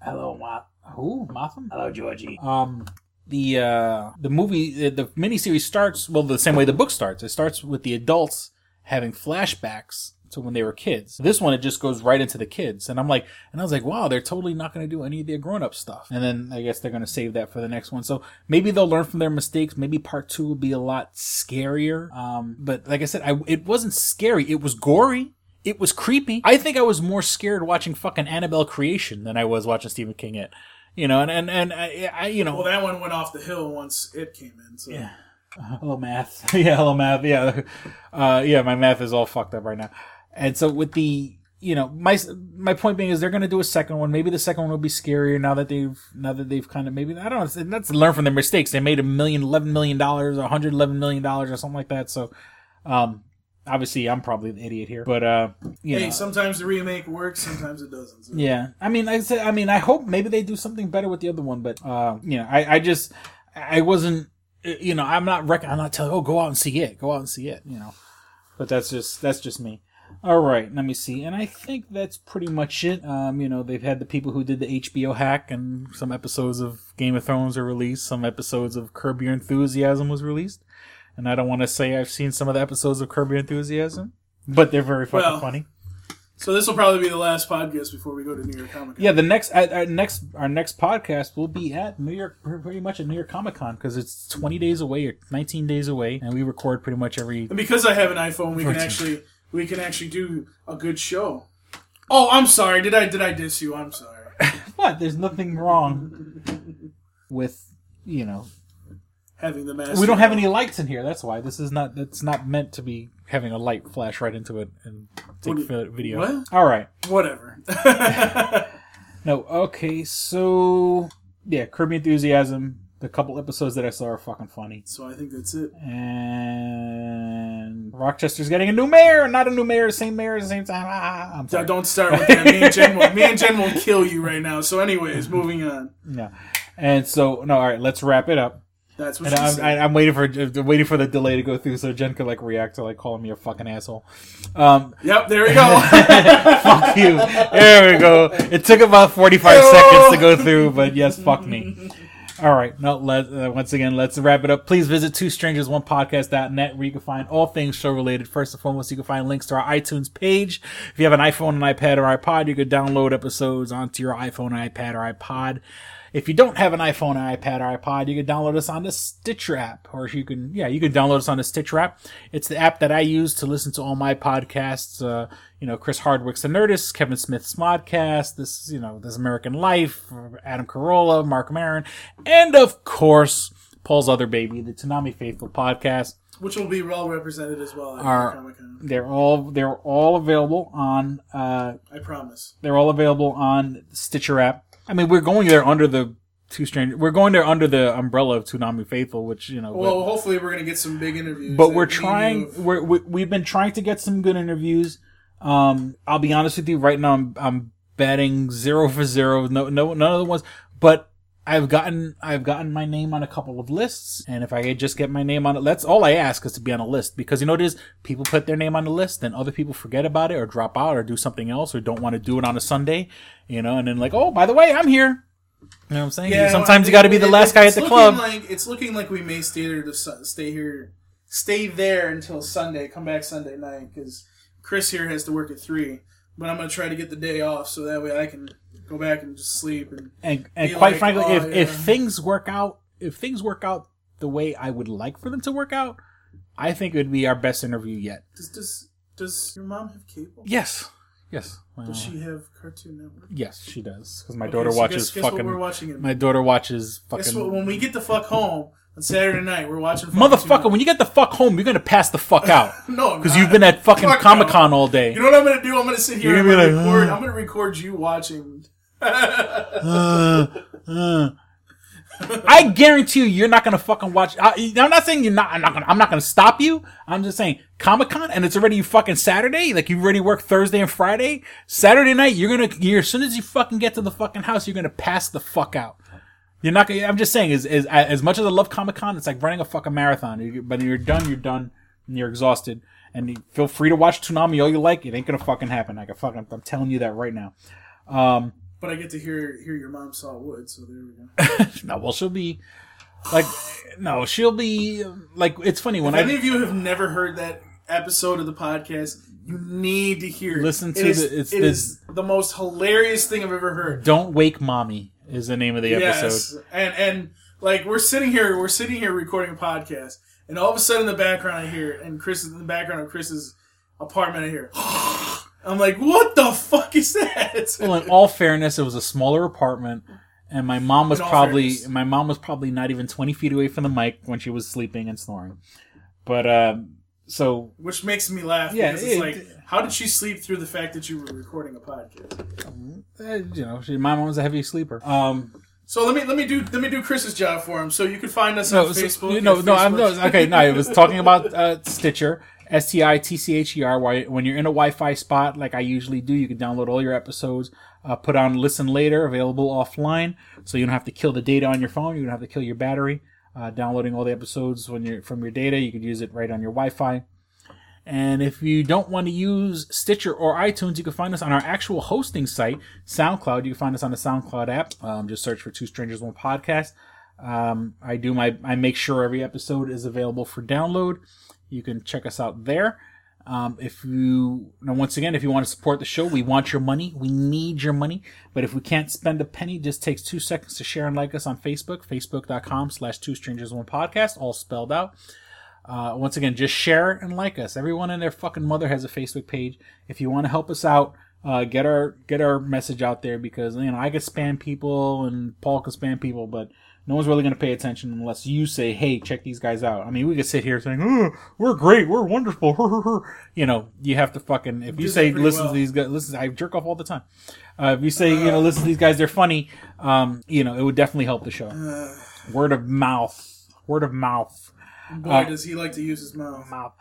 hello, Ma. Who? Motham? Hello, Georgie. Um, the uh, the movie, the, the miniseries starts well the same way the book starts. It starts with the adults having flashbacks to when they were kids. This one, it just goes right into the kids, and I'm like, and I was like, wow, they're totally not going to do any of their grown up stuff. And then I guess they're going to save that for the next one. So maybe they'll learn from their mistakes. Maybe part two will be a lot scarier. Um, but like I said, I, it wasn't scary. It was gory. It was creepy. I think I was more scared watching fucking Annabelle Creation than I was watching Stephen King it. You know, and and and I, I you know, well, that one went off the hill once it came in. So. Yeah. hello math. yeah, hello math. Yeah, uh, yeah. My math is all fucked up right now. And so with the, you know, my my point being is they're gonna do a second one. Maybe the second one will be scarier now that they've now that they've kind of maybe I don't know. Let's learn from their mistakes. They made a million, eleven million dollars, a hundred eleven million dollars, or something like that. So, um, obviously I'm probably the idiot here, but uh, you hey, know, sometimes the remake works, sometimes it doesn't. So. yeah, I mean, I said, I mean, I hope maybe they do something better with the other one, but uh, you know, I, I just, I wasn't, you know, I'm not rec- I'm not telling, oh, go out and see it, go out and see it, you know, but that's just that's just me. All right, let me see, and I think that's pretty much it. Um, you know, they've had the people who did the HBO hack, and some episodes of Game of Thrones are released. Some episodes of Curb Your Enthusiasm was released, and I don't want to say I've seen some of the episodes of Curb Your Enthusiasm, but they're very fucking Well, funny. So this will probably be the last podcast before we go to New York Comic Con. Yeah, the next our, our next our next podcast will be at New York, pretty much at New York Comic Con because it's twenty days away or nineteen days away, and we record pretty much every. And because I have an iPhone, we can actually we can actually do a good show. Oh, I'm sorry. Did I did I diss you? I'm sorry. What? There's nothing wrong with you know. Having the mask. We don't have any lights in here. That's why this is not. It's not meant to be having a light flash right into it and take video. what? All right. Whatever. No. Okay. So yeah, Your Enthusiasm. The couple episodes that I saw are fucking funny. So I think that's it. And Rochester's getting a new mayor, not a new mayor, same mayor at the same time. Ah, I'm sorry. Don't start with that. Me and Jen will, me and Jen will kill you right now. So, anyways, moving on. Yeah. And so no, all right, let's wrap it up. That's what and I'm. I, I'm waiting for waiting for the delay to go through so Jen could like react to like calling me a fucking asshole. Um, Yep, there we go. fuck you. There we go. It took about 45 Ew. seconds to go through, but yes, fuck me. All right. No, let uh, once again, let's wrap it up. Please visit two strangers one podcast.net where you can find all things show related. First and foremost, you can find links to our iTunes page. If you have an iPhone, an iPad, or iPod, you could download episodes onto your iPhone, iPad, or iPod. If you don't have an iPhone, an iPad, or iPod, you can download us on the Stitcher app, or you can, yeah, you can download us on the Stitcher app. It's the app that I use to listen to all my podcasts. Uh, you know, Chris Hardwick's The Nerdist, Kevin Smith's Smodcast, this, you know, This American Life, Adam Carolla, Mark Maron, and of course, Paul's other baby, the Toonami Faithful podcast. Which will be well represented as well Are they're all they're all available on uh I promise. they're all available on Stitcher app. I mean, we're going there under the two strange. We're going there under the umbrella of Toonami Faithful, which you know. but- Well, hopefully we're gonna get some big interviews. but we're me and you trying we're, we, we've been trying to get some good interviews um i'll be honest with you right now i'm i'm batting zero for zero no no none of the ones but i've gotten i've gotten my name on a couple of lists and if i could just get my name on it that's all i ask is to be on a list because you know what it is people put their name on the list then other people forget about it or drop out or do something else or don't want to do it on a sunday you know and then like oh by the way i'm here you know what i'm saying Yeah, sometimes you got to be the last guy at the club Like, it's looking like we may stay there to stay here, stay there until Sunday. Come back Sunday night because Chris here has to work at three. But I'm gonna try to get the day off so that way I can go back and just sleep and and and quite like, frankly, "Oh, if if things work out, if things work out the way I would like for them to work out, I think it would be our best interview yet. does does does your mom have cable? Yes, yes. Well, Does she have Cartoon Network? Yes, she does. Because my Okay, daughter so watches guess- guess fucking. we're watching it. My daughter watches Guess fucking. what? When we get the fuck home on Saturday night, we're watching. fucking Motherfucker, when you get the fuck home, you're gonna pass the fuck out. No, because you've been at fucking Fuck Comic Con all day. You know what I'm gonna do? I'm gonna sit here. You're and gonna I'm be gonna like, record. I'm gonna record you watching. Uh, uh. I guarantee you, you're not gonna fucking watch. I, I'm not saying you're not. I'm not gonna. I'm not gonna stop you. I'm just saying Comic Con, and it's already fucking Saturday. Like you already work Thursday and Friday. Saturday night, you're gonna. You're as soon as you fucking get to the fucking house, you're gonna pass the fuck out. You're not gonna. I'm just saying, as as as much as I love Comic Con, it's like running a fucking marathon. But you're done, you're done, and you're exhausted. And feel free to watch Toonami all you like. It ain't gonna fucking happen. I fucking, I'm telling you that right now. Um, But I get to hear hear your mom saw wood, so there we go. no, well, she'll be like, no, she'll be like. It's funny when if I any of you have never heard that episode of the podcast, you need to hear. it. Listen It to is- the- it's it the- is the most hilarious thing I've ever heard. "Don't Wake Mommy" is the name of the episode. Yes, and and like we're sitting here, we're sitting here recording a podcast, and all of a sudden in the background I hear, and Chris is in the background of Chris's apartment I hear. I'm like, what the fuck is that? Well, in all fairness, it was a smaller apartment, and my mom was probably fairness. my mom was probably not even twenty feet away from the mic when she was sleeping and snoring. But um, so Which makes me laugh Yeah, because it's it- like, how did she sleep through the fact that you were recording a podcast? uh, you know, she, my mom was a heavy sleeper. Um, So let me let me do let me do Chris's job for him. So you can find us no, on so- Facebook. no, no, I'm no, okay. No, I was talking about uh, Stitcher, S T I T C H E R. When you're in a Wi-Fi spot like I usually do, you can download all your episodes, uh, put on Listen Later, available offline, so you don't have to kill the data on your phone. You don't have to kill your battery. Uh, downloading all the episodes when you're from your data, you could use it right on your Wi-Fi. And if you don't want to use Stitcher or iTunes, you can find us on our actual hosting site, SoundCloud. You can find us on the SoundCloud app. Um, just search for Two Strangers One Podcast. Um, I do my, I make sure every episode is available for download. You can check us out there. Um, if you, now once again, if you want to support the show, we want your money. We need your money. But if we can't spend a penny, just takes two seconds to share and like us on Facebook, facebook.com slash two strangers one podcast, all spelled out. Uh, once again, just share and like us. Everyone and their fucking mother has a Facebook page. If you want to help us out, uh, get our get our message out there because you know I could spam people and Paul can spam people, but no one's really going to pay attention unless you say, "Hey, check these guys out." I mean, we could sit here saying, oh, "We're great, we're wonderful," you know. You have to fucking if you say, "Listen well. to these guys," listen. I jerk off all the time. Uh, if you say, you know, listen to these guys, they're funny. Um, you know, it would definitely help the show. Word of mouth. Word of mouth. Boy, Uh, does he like to use his mouth.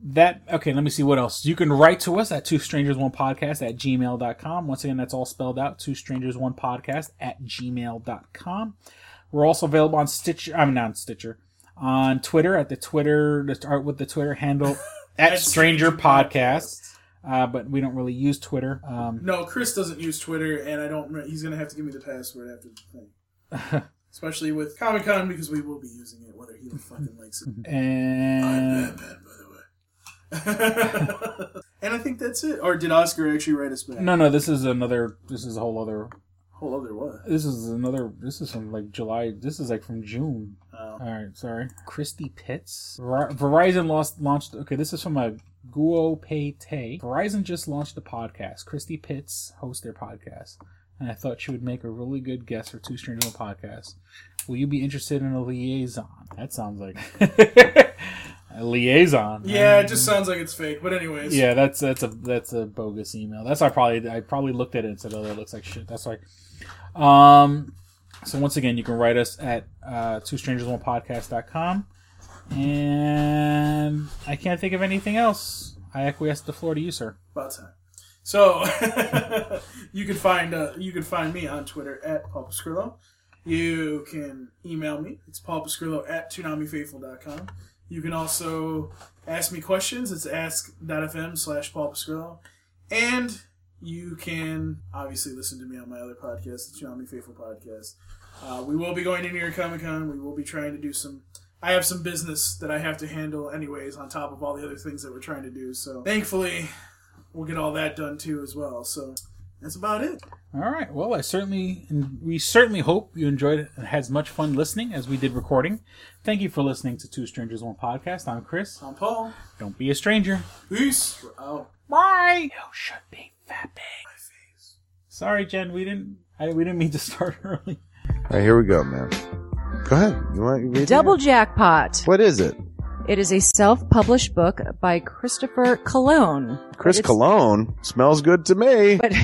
that okay let me see what else you can write to us at two strangers one podcast at gmail.com once again that's all spelled out two strangers one podcast at gmail.com we're also available on stitcher i'm not on stitcher on twitter at the twitter to start with the twitter handle at stranger podcast uh, but we don't really use twitter um, No, Chris doesn't use Twitter, and I don't. He's gonna have to give me the password after the thing. Especially with Comic Con because we will be using it, whether he fucking likes it. and and I think that's it. Or did Oscar actually write us back? no no this is another this is a whole other Whole other what? This is another. This is from like July. This is like from June. Oh. All right, sorry. Christy Pitts. Ver- Verizon lost launched. Okay, this is from a Guo Pei Te. Verizon just launched a podcast. Christy Pitts hosts their podcast, and I thought she would make a really good guest for Two Strangers on Podcast. Will you be interested in a liaison? That sounds like a liaison. Yeah, it just sounds like it's fake. But anyways, Yeah, that's that's a that's a bogus email. That's why I probably I probably looked at it and said, "Oh, that looks like shit." That's why. Um, so once again, you can write us at uh, two strangers one podcast.com. and I can't think of anything else. I acquiesce the floor to you, sir. About time. So you can find uh, you can find me on Twitter at Paul Pascrillo. You can email me. It's paul paulpascrillo at toonamifaithful.com. You can also ask me questions. It's ask.fm slash Paul Pascrillo. And you can obviously listen to me on my other podcast, the Toonami Faithful Podcast. Uh, we will be going to New York Comic Con. We will be trying to do some. I have some business that I have to handle, anyways, on top of all the other things that we're trying to do. So thankfully, we'll get all that done too as well. So that's about it. All right. Well, I certainly, we certainly hope you enjoyed it and had as much fun listening as we did recording. Thank you for listening to Two Strangers One Podcast. I'm Chris. I'm Paul. Don't be a stranger. Peace. We're out. Bye. You should be fapping. Sorry, Jen. We didn't. I, we didn't mean to start early. All right, here we go, man. Go ahead. You want to read it? Double Jackpot. What is it? It is a self-published book by Christopher Cologne. Chris Cologne smells good to me. But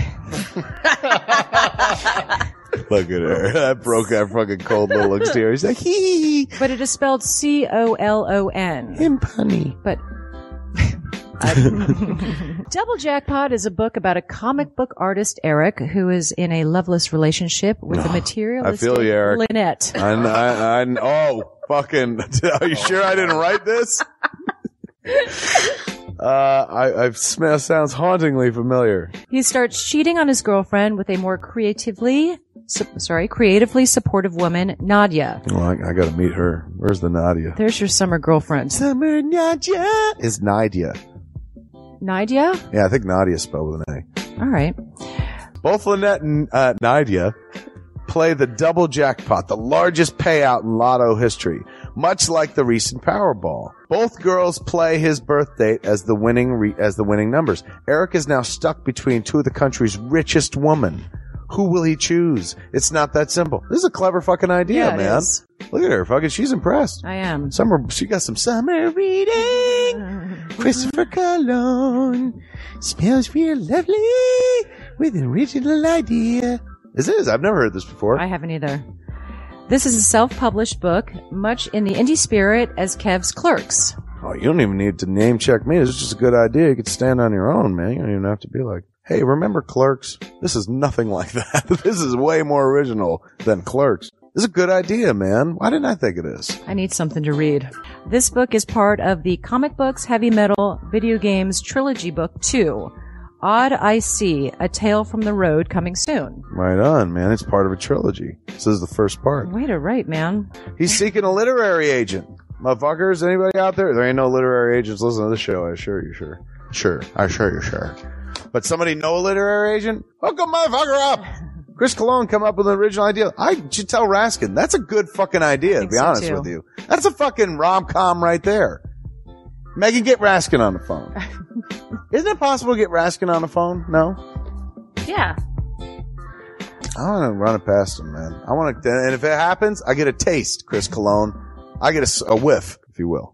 Look at her. That broke that fucking cold little exterior. He's like, hee. but it is spelled C O L O N. Him punny. But Double Jackpot is a book about a comic book artist, Eric, who is in a loveless relationship with a I materialistic feel you, Eric. Lynette. I, I, I, oh, fucking. Are you sure I didn't write this? Uh, I, I've smell sounds hauntingly familiar. He starts cheating on his girlfriend with a more creatively, su- sorry, creatively supportive woman, Nadia. Well, I, I gotta meet her. Where's the Nadia? There's your summer girlfriend. Summer Nadia is Nadia. Nadia? Yeah, I think Nadia spelled with an A. All right. Both Lynette and uh, Nadia play the double jackpot, the largest payout in lotto history, much like the recent Powerball. Both girls play his birth date as the winning re- as the winning numbers. Eric is now stuck between two of the country's richest women. Who will he choose? It's not that simple. This is a clever fucking idea, Yeah, it man. is. Look at her, fucking. She's impressed. I am. Summer, she got some summer reading. Christopher Cologne smells real lovely with an original idea. This is. I've never heard this before. I haven't either. This is a self-published book, much in the indie spirit as Kev's Clerks. Oh, you don't even need to name check me. This is just a good idea. You could stand on your own, man. You don't even have to be like, hey, remember Clerks? This is nothing like that. this is way more original than Clerks. This is a good idea, man. Why didn't I think of this? I need something to read. This book is part of the comic books, heavy metal, video games trilogy book two. Odd I See, A Tale from the Road coming soon. Right on, man. It's part of a trilogy. This is the first part. Way to write, man. He's seeking a literary agent. Motherfuckers, anybody out there? There ain't no literary agents listening to this show, I assure you, sure. Sure, I sure you sure. But somebody know a literary agent? Hook a motherfucker up. Chris Cologne come up with an original idea. I should tell Raskin that's a good fucking idea. To be so, honest too. with you, that's a fucking rom com right there. Megan, get Raskin on the phone. Isn't it possible to get Raskin on the phone? No. Yeah. I want to run it past him, man. I want to, and if it happens, I get a taste, Chris Cologne. I get a whiff, if you will.